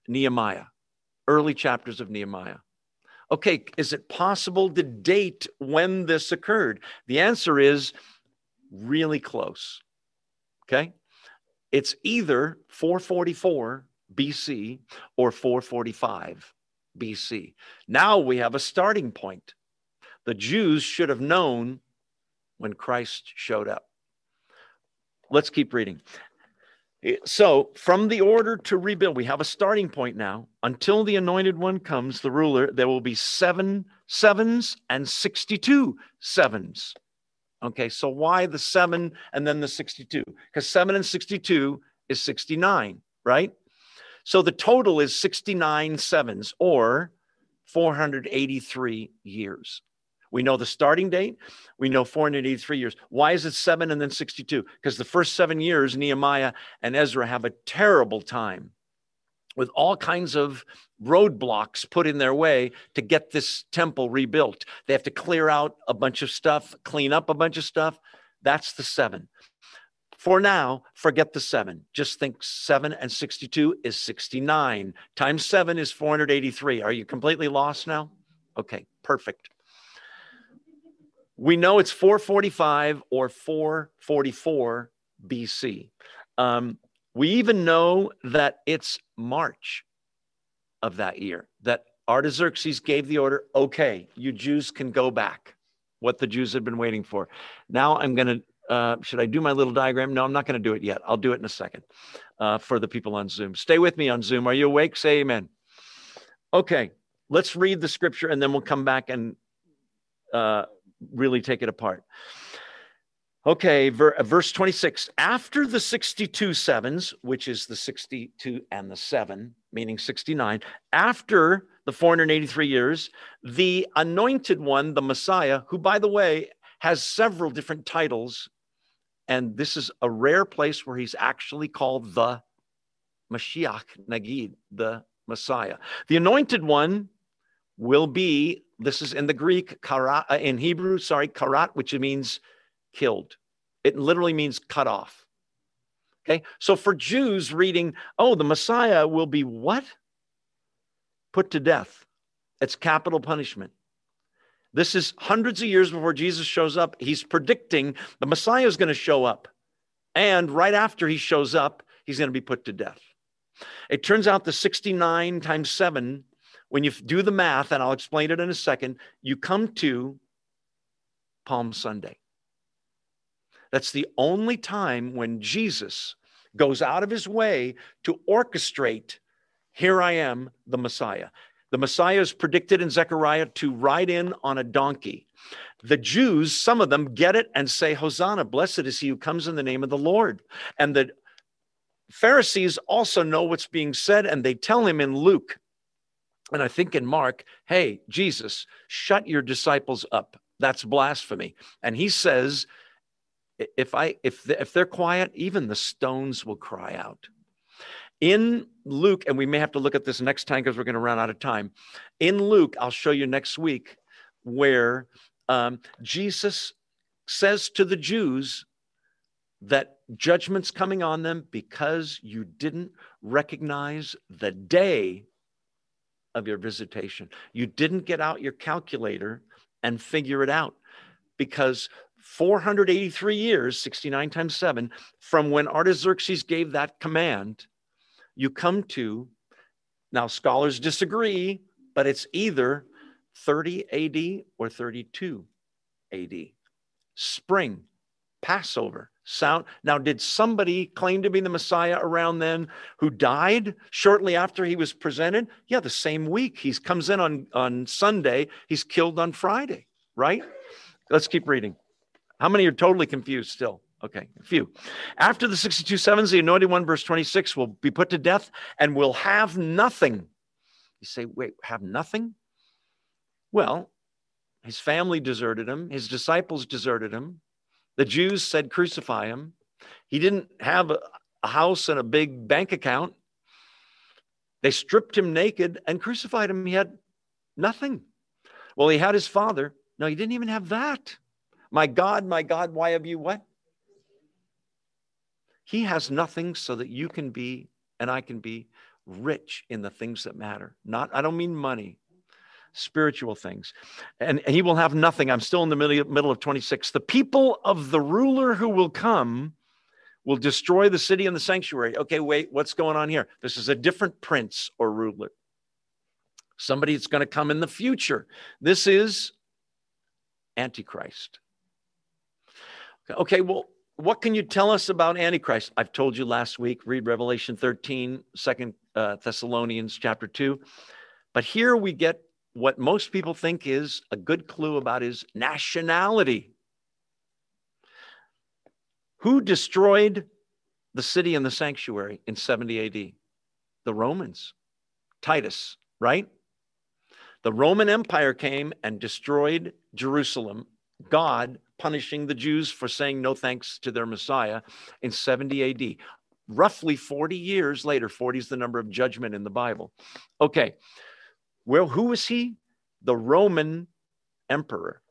Nehemiah, early chapters of Nehemiah. Okay, is it possible to date when this occurred? The answer is really close. Okay, it's either 444 BC or 445 BC. Now we have a starting point. The Jews should have known when Christ showed up. Let's keep reading. So, from the order to rebuild, we have a starting point now. Until the anointed one comes, the ruler, there will be seven sevens and 62 sevens. Okay, so why the seven and then the 62? Because seven and 62 is 69, right? So the total is 69 sevens or 483 years. We know the starting date. We know 483 years. Why is it seven and then 62? Because the first seven years, Nehemiah and Ezra have a terrible time with all kinds of roadblocks put in their way to get this temple rebuilt. They have to clear out a bunch of stuff, clean up a bunch of stuff. That's the seven. For now, forget the seven. Just think seven and 62 is 69. Times seven is 483. Are you completely lost now? Okay, perfect. We know it's 445 or 444 BC. Um, we even know that it's March of that year that Artaxerxes gave the order okay, you Jews can go back, what the Jews had been waiting for. Now I'm going to. Uh, should I do my little diagram? No, I'm not going to do it yet. I'll do it in a second uh, for the people on Zoom. Stay with me on Zoom. Are you awake? Say amen. Okay, let's read the scripture and then we'll come back and uh, really take it apart. Okay, ver- uh, verse 26. After the 62 sevens, which is the 62 and the seven, meaning 69, after the 483 years, the anointed one, the Messiah, who, by the way, has several different titles, and this is a rare place where he's actually called the Mashiach Nagid, the Messiah. The anointed one will be this is in the Greek, karat, uh, in Hebrew, sorry, karat, which means killed. It literally means cut off. Okay. So for Jews reading, oh, the Messiah will be what? Put to death. It's capital punishment. This is hundreds of years before Jesus shows up. He's predicting the Messiah is going to show up. And right after he shows up, he's going to be put to death. It turns out the 69 times 7 when you do the math, and I'll explain it in a second, you come to Palm Sunday. That's the only time when Jesus goes out of his way to orchestrate, here I am, the Messiah. The Messiah is predicted in Zechariah to ride in on a donkey. The Jews, some of them get it and say, Hosanna, blessed is he who comes in the name of the Lord. And the Pharisees also know what's being said, and they tell him in Luke and I think in Mark, hey, Jesus, shut your disciples up. That's blasphemy. And he says, if I if if they're quiet, even the stones will cry out. In Luke, and we may have to look at this next time because we're going to run out of time. In Luke, I'll show you next week where um, Jesus says to the Jews that judgment's coming on them because you didn't recognize the day of your visitation. You didn't get out your calculator and figure it out because 483 years, 69 times 7, from when Artaxerxes gave that command, you come to, now scholars disagree, but it's either 30 AD or 32 AD. Spring, Passover, sound. Now, did somebody claim to be the Messiah around then who died shortly after he was presented? Yeah, the same week. He comes in on, on Sunday, he's killed on Friday, right? Let's keep reading. How many are totally confused still? Okay, a few. After the 62 sevens, the anointed one, verse 26, will be put to death and will have nothing. You say, wait, have nothing? Well, his family deserted him, his disciples deserted him, the Jews said, crucify him. He didn't have a, house and a big bank account. They stripped him naked and crucified him. He had nothing. Well, he had his father, No, he didn't even have that. My God, my God, why have you what? He has nothing so that you can be and I can be rich in the things that matter. Not, I don't mean money, spiritual things. And, and he will have nothing. I'm still in the middle, middle of 26. The people of the ruler who will come will destroy the city and the sanctuary. Okay, wait, what's going on here? This is a different prince or ruler. Somebody that's going to come in the future. This is Antichrist. Okay, well, what can you tell us about Antichrist? I've told you last week, read Revelation 13, Second uh, Thessalonians chapter 2. But here we get what most people think is a good clue about his nationality. Who destroyed the city and the sanctuary in 70 AD? The Romans, Titus, right? The Roman Empire came and destroyed Jerusalem. God punishing the Jews for saying no thanks to their Messiah in 70 AD. Roughly 40 years later, 40 is the number of judgment in the Bible. Okay, well, who was he? The Roman emperor.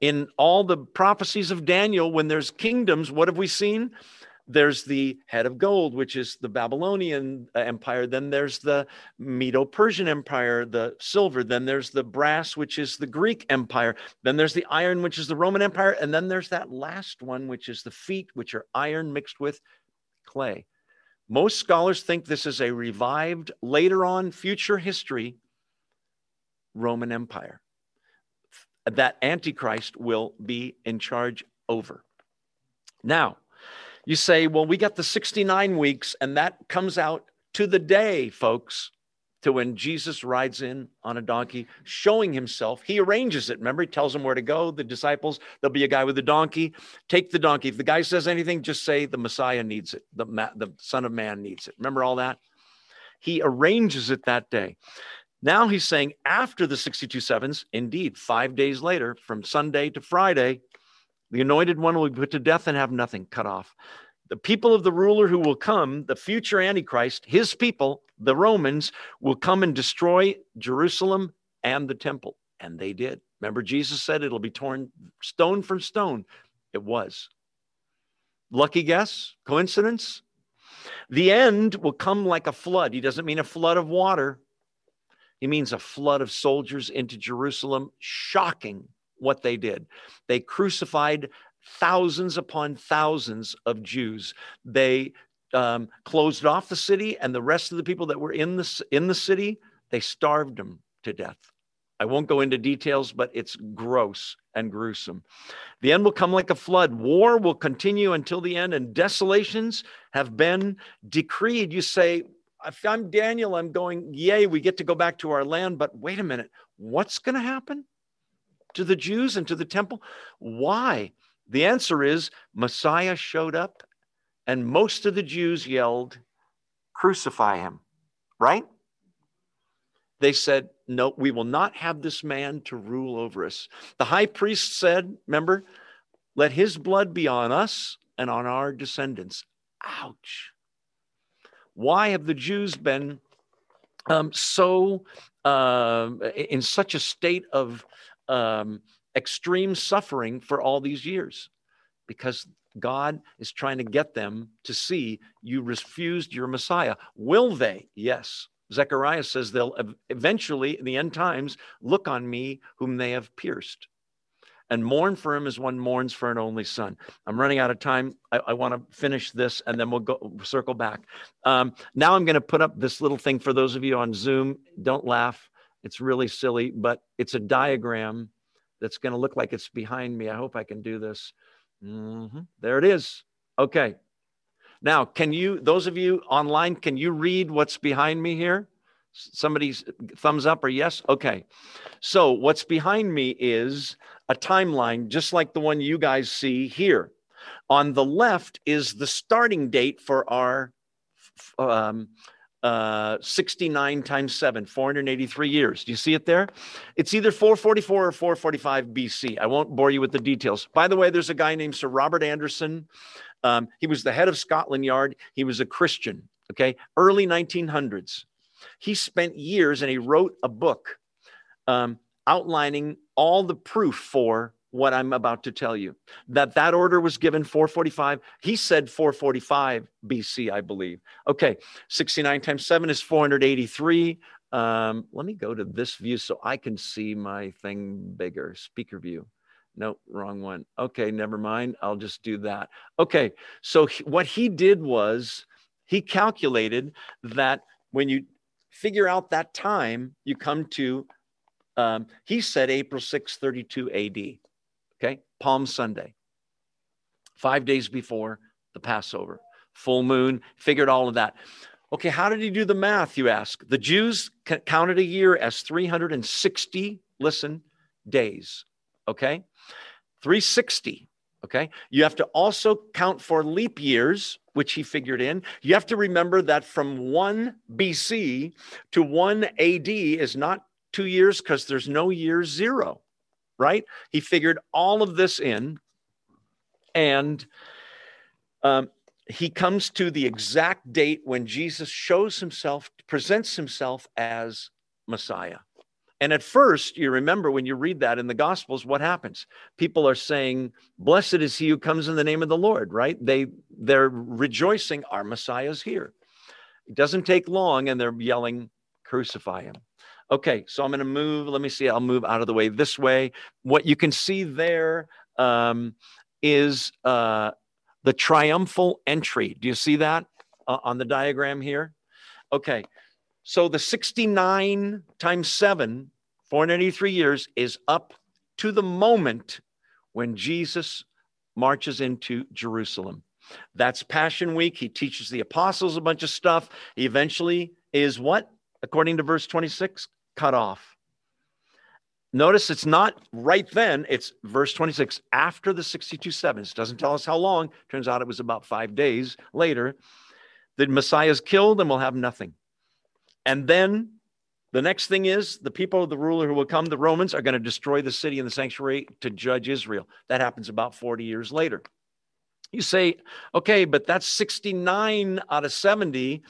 In all the prophecies of Daniel, when there's kingdoms, what have we seen? there's the head of gold, which is the Babylonian uh, Empire. Then there's the Medo Persian Empire, the silver. Then there's the brass, which is the Greek Empire. Then there's the iron, which is the Roman Empire. And then there's that last one, which is the feet, which are iron mixed with clay. Most scholars think this is a revived, later on, future history Roman Empire that Antichrist will be in charge over. Now, you say, well, we got the 69 weeks, and that comes out to the day, folks, to when Jesus rides in on a donkey, showing himself. He arranges it. Remember, he tells them where to go. The disciples, there'll be a guy with a donkey. Take the donkey. If the guy says anything, just say the Messiah needs it. The, the Son of Man needs it. Remember all that? He arranges it that day. Now he's saying after the 62 sevens, indeed, five days later, from Sunday to Friday, the anointed one will be put to death and have nothing cut off. The people of the ruler who will come, the future Antichrist, his people, the Romans, will come and destroy Jerusalem and the temple. And they did. Remember, Jesus said it'll be torn stone from stone. It was. Lucky guess? Coincidence? The end will come like a flood. He doesn't mean a flood of water, he means a flood of soldiers into Jerusalem. Shocking what they did. They crucified thousands upon thousands of Jews. They um, closed off the city, and the rest of the people that were in the, in the city, they starved them to death. I won't go into details, but it's gross and gruesome. The end will come like a flood. War will continue until the end, and desolations have been decreed. You say, if I'm Daniel, I'm going, yay, we get to go back to our land. But wait a minute, what's going to happen? to the Jews and to the temple? Why? The answer is Messiah showed up and most of the Jews yelled, Crucify him, right? They said, No, we will not have this man to rule over us. The high priest said, Remember, let his blood be on us and on our descendants. Ouch. Why have the Jews been um, so uh, in such a state of um, extreme suffering for all these years because God is trying to get them to see you refused your Messiah. Will they? Yes. Zechariah says they'll eventually, in the end times, look on me whom they have pierced and mourn for him as one mourns for an only son. I'm running out of time. I, I want to finish this and then we'll go circle back. Um, now I'm going to put up this little thing for those of you on Zoom. Don't laugh. It's really silly, but it's a diagram that's going to look like it's behind me. I hope I can do this. Mm-hmm. There it is. Okay. Now, can you, those of you online, can you read what's behind me here? Somebody's thumbs up or yes? Okay. So, what's behind me is a timeline just like the one you guys see here. On the left is the starting date for our um, uh, 69 times 7, 483 years. Do you see it there? It's either 444 or 445 BC. I won't bore you with the details. By the way, there's a guy named Sir Robert Anderson. Um, he was the head of Scotland Yard. He was a Christian, okay, early 1900s. He spent years and he wrote a book um, outlining all the proof for what I'm about to tell you. That that order was given 445. He said 445 BC, I believe. Okay, 69 times 7 is 483. Um, let me go to this view so I can see my thing bigger. Speaker view. No, wrong one. Okay, never mind. I'll just do that. Okay, so he, what he did was he calculated that when you figure out that time, you come to, um, he said April 6, 32 AD. Okay, Palm Sunday, five days before the Passover, full moon, figured all of that. Okay, how did he do the math, you ask? The Jews counted a year as 360, listen, days. Okay, 360. Okay, you have to also count for leap years, which he figured in. You have to remember that from 1 BC to 1 AD is not two years because there's no year zero right? He figured all of this in and um, he comes to the exact date when Jesus shows himself, presents himself as Messiah. And at first, you remember when you read that in the Gospels, what happens? People are saying, "Blessed is he who comes in the name of the Lord." Right? They they're rejoicing, "Our Messiah's here." It doesn't take long, and they're yelling, "Crucify him!" Okay, so I'm going to move. Let me see. I'll move out of the way this way. What you can see there um, is uh, the triumphal entry. Do you see that uh, on the diagram here? Okay, so the 69 times 7, 483 years, is up to the moment when Jesus marches into Jerusalem. That's Passion Week. He teaches the apostles a bunch of stuff. He eventually is what? According to verse 26, cut off. Notice it's not right then, it's verse 26 after the 62 sevens. Doesn't tell us how long. Turns out it was about five days later. The Messiah is killed and we'll have nothing. And then the next thing is the people of the ruler who will come, the Romans, are going to destroy the city and the sanctuary to judge Israel. That happens about 40 years later. You say, okay, but that's 69 out of 70.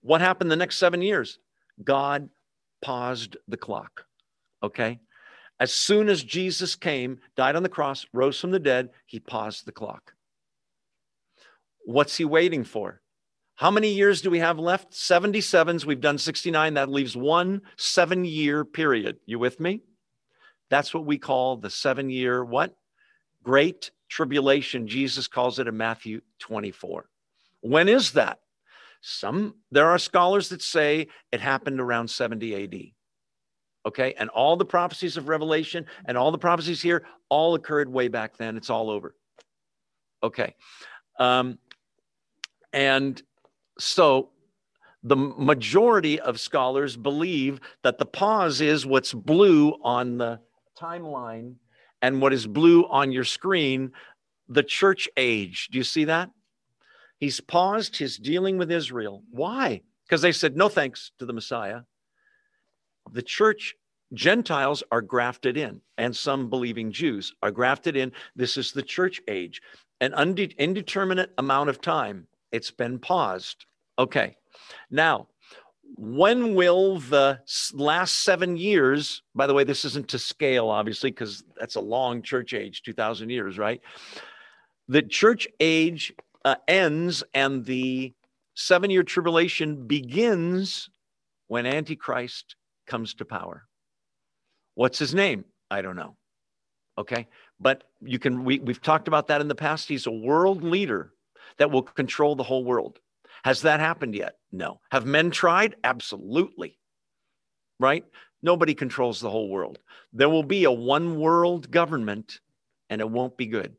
What happened the next seven years? God paused the clock. Okay? As soon as Jesus came, died on the cross, rose from the dead, he paused the clock. What's he waiting for? How many years do we have left? 77s. We've done 69. That leaves one seven year period. You with me? That's what we call the seven year what? Great tribulation. Jesus calls it in Matthew 24. When is that? Some there are scholars that say it happened around 70 AD. Okay, and all the prophecies of Revelation and all the prophecies here all occurred way back then. It's all over. Okay, um, and so the majority of scholars believe that the pause is what's blue on the timeline and what is blue on your screen, the church age. Do you see that? He's paused his dealing with Israel. Why? Because they said no thanks to the Messiah. The church, Gentiles are grafted in, and some believing Jews are grafted in. This is the church age. An unde- indeterminate amount of time, it's been paused. Okay. Now, when will the last seven years, by the way, this isn't to scale, obviously, because that's a long church age, 2,000 years, right? The church age uh, ends and the seven year tribulation begins when Antichrist comes to power. What's his name? I don't know. Okay. But you can, we, we've talked about that in the past. He's a world leader that will control the whole world. Has that happened yet? No. Have men tried? Absolutely. Right? Nobody controls the whole world. There will be a one world government and it won't be good.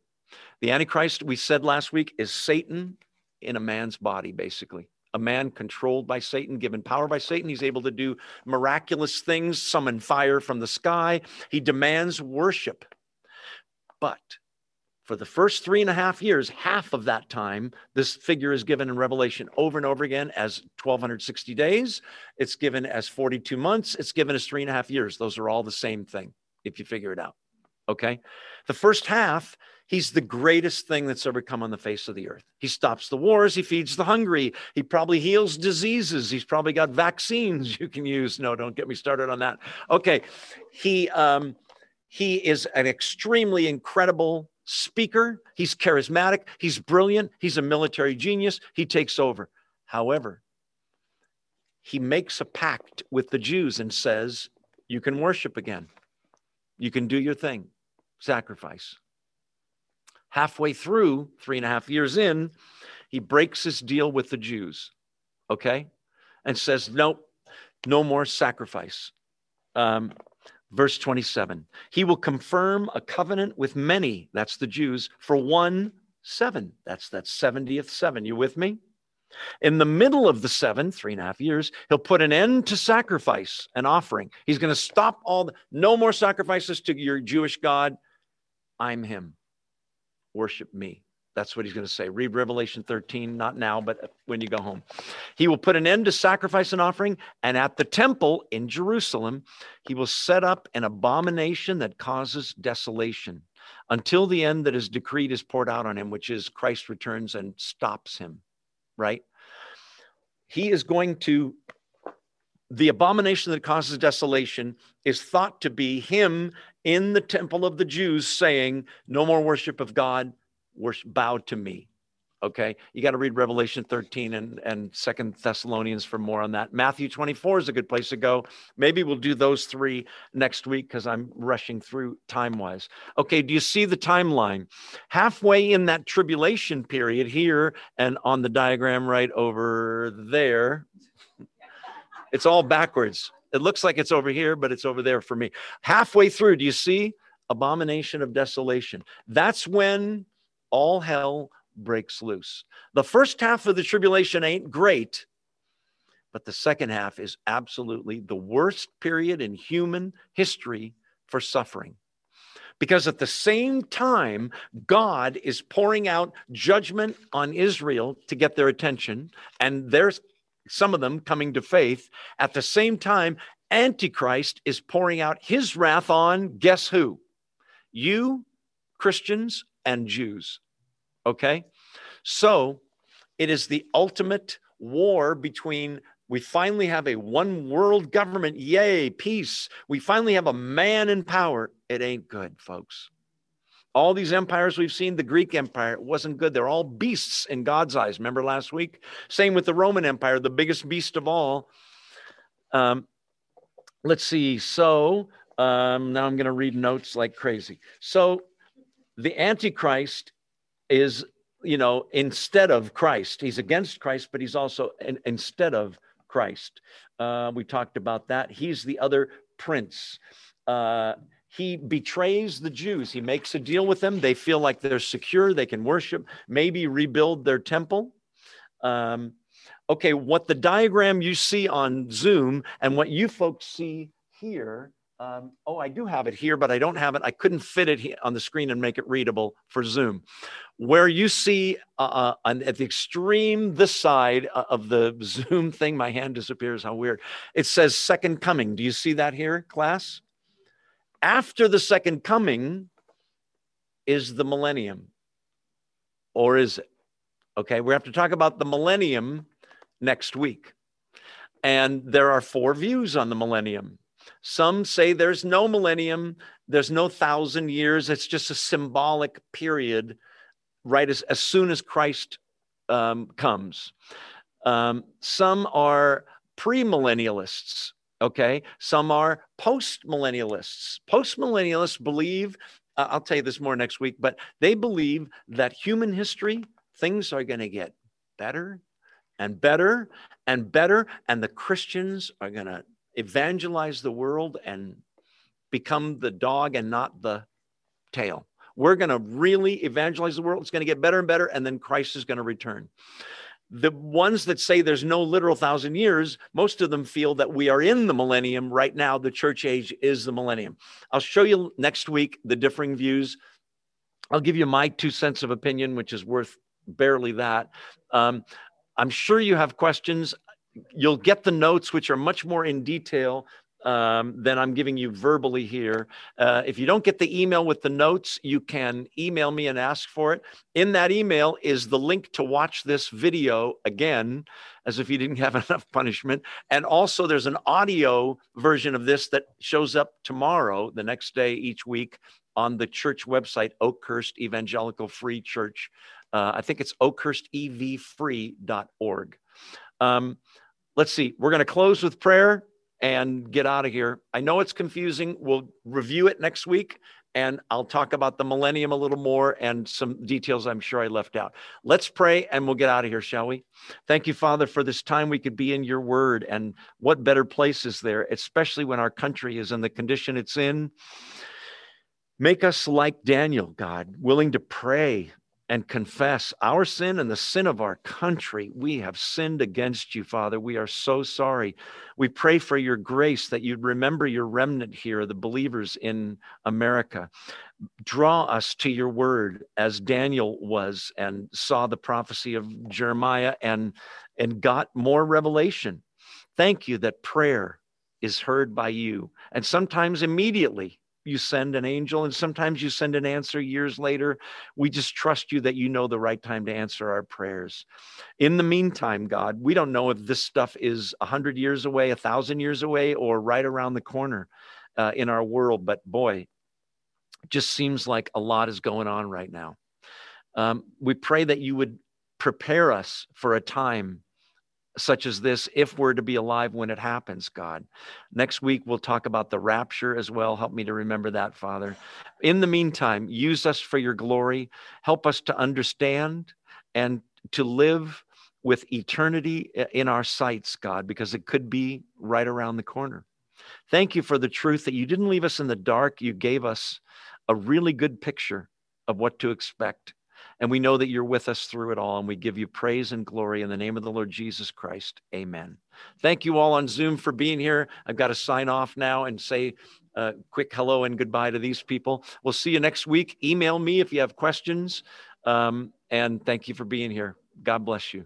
The Antichrist, we said last week, is Satan in a man's body, basically. A man controlled by Satan, given power by Satan. He's able to do miraculous things, summon fire from the sky. He demands worship. But for the first three and a half years, half of that time, this figure is given in Revelation over and over again as 1260 days. It's given as 42 months. It's given as three and a half years. Those are all the same thing if you figure it out. Okay. The first half, he's the greatest thing that's ever come on the face of the earth. He stops the wars, he feeds the hungry, he probably heals diseases, he's probably got vaccines you can use. No, don't get me started on that. Okay. He um he is an extremely incredible speaker. He's charismatic, he's brilliant, he's a military genius. He takes over. However, he makes a pact with the Jews and says, You can worship again. You can do your thing, sacrifice. Halfway through, three and a half years in, he breaks his deal with the Jews, okay? And says, Nope, no more sacrifice. Um, verse 27 He will confirm a covenant with many, that's the Jews, for one seven. That's that 70th seven. You with me? In the middle of the seven, three and a half years, he'll put an end to sacrifice and offering. He's going to stop all the, no more sacrifices to your Jewish God. I'm him. Worship me. That's what he's going to say. Read Revelation 13, not now, but when you go home. He will put an end to sacrifice and offering, and at the temple in Jerusalem, he will set up an abomination that causes desolation until the end that is decreed is poured out on him, which is Christ returns and stops him right? He is going to, the abomination that causes desolation is thought to be him in the temple of the Jews saying, No more worship of God, worship, bow to me. Okay. You got to read Revelation 13 and, and Second Thessalonians for more on that. Matthew 24 is a good place to go. Maybe we'll do those three next week because I'm rushing through time wise. Okay. Do you see the timeline? Halfway in that tribulation period here and on the diagram right over there, it's all backwards. It looks like it's over here, but it's over there for me. Halfway through, do you see? Abomination of desolation. That's when all hell breaks loose. The first half of the tribulation ain't great, but the second half is absolutely the worst period in human history for suffering. Because at the same time, God is pouring out judgment on Israel to get their attention, and there's some of them coming to faith. At the same time, Antichrist is pouring out his wrath on guess who? You, Christians, and Jews. Okay? So it is the ultimate war between we finally have a one world government. Yay, peace. We finally have a man in power. It ain't good, folks. All these empires we've seen, the Greek Empire, wasn't good. They're all beasts in God's eyes. Remember last week? Same with the Roman Empire, the biggest beast of all. Um, let's see. So um, now I'm going to read notes like crazy. So the Antichrist is you know, instead of Christ. He's against Christ, but he's also in, instead of Christ. Uh, we talked about that. He's the other prince. Uh, he betrays the Jews. He makes a deal with them. They feel like they're secure. They can worship, maybe rebuild their temple. Um, okay, what the diagram you see on Zoom and what you folks see here um, oh, I do have it here, but I don't have it. I couldn't fit it on the screen and make it readable for Zoom. Where you see uh, uh at the extreme this side uh, of the Zoom thing, my hand disappears. How weird. It says second coming. Do you see that here, class? After the second coming is the millennium. Or is it? Okay, we have to talk about the millennium next week. And there are four views on the millennium. Some say there's no millennium, there's no thousand years. It's just a symbolic period, right as, as soon as Christ um, comes. Um, some are premillennialists, okay? Some are post-millennialists. Post-millennialists believe, uh, I'll tell you this more next week, but they believe that human history, things are going to get better and better and better, and the Christians are going to evangelize the world and become the dog and not the tail. We're going to really evangelize the world. It's going to get better and better, and then Christ is going to return. The ones that say there's no literal thousand years, most of them feel that we are in the millennium right now. The church age is the millennium. I'll show you next week the differing views. I'll give you my two cents of opinion, which is worth barely that. Um, I'm sure you have questions you'll get the notes, which are much more in detail um, than I'm giving you verbally here. Uh, if you don't get the email with the notes, you can email me and ask for it. In that email is the link to watch this video again, as if you didn't have enough punishment. And also, there's an audio version of this that shows up tomorrow, the next day each week on the church website, Oakhurst Evangelical Free Church. Uh, I think it's oakhurstevfree.org. Um, let's see, we're going to close with prayer and get out of here. I know it's confusing. We'll review it next week and I'll talk about the millennium a little more and some details I'm sure I left out. Let's pray and we'll get out of here, shall we? Thank you, Father, for this time we could be in your word. And what better place is there, especially when our country is in the condition it's in? Make us like Daniel, God, willing to pray and confess our sin and the sin of our country. We have sinned against you, Father. We are so sorry. We pray for your grace that you'd remember your remnant here, the believers in America. Draw us to your word as Daniel was and saw the prophecy of Jeremiah and, and got more revelation. Thank you that prayer is heard by you and sometimes immediately you send an angel and sometimes you send an answer years later. We just trust you that you know the right time to answer our prayers. In the meantime, God, we don't know if this stuff is a hundred years away, a thousand years away, or right around the corner uh, in our world. But boy, just seems like a lot is going on right now. Um, we pray that you would prepare us for a time such as this if we're to be alive when it happens, God. Next week, we'll talk about the rapture as well. Help me to remember that, Father. In the meantime, use us for your glory. Help us to understand and to live with eternity in our sights, God, because it could be right around the corner. Thank you for the truth that you didn't leave us in the dark. You gave us a really good picture of what to expect. And we know that you're with us through it all. And we give you praise and glory in the name of the Lord Jesus Christ. Amen. Thank you all on Zoom for being here. I've got to sign off now and say a quick hello and goodbye to these people. We'll see you next week. Email me if you have questions. Um, and thank you for being here. God bless you.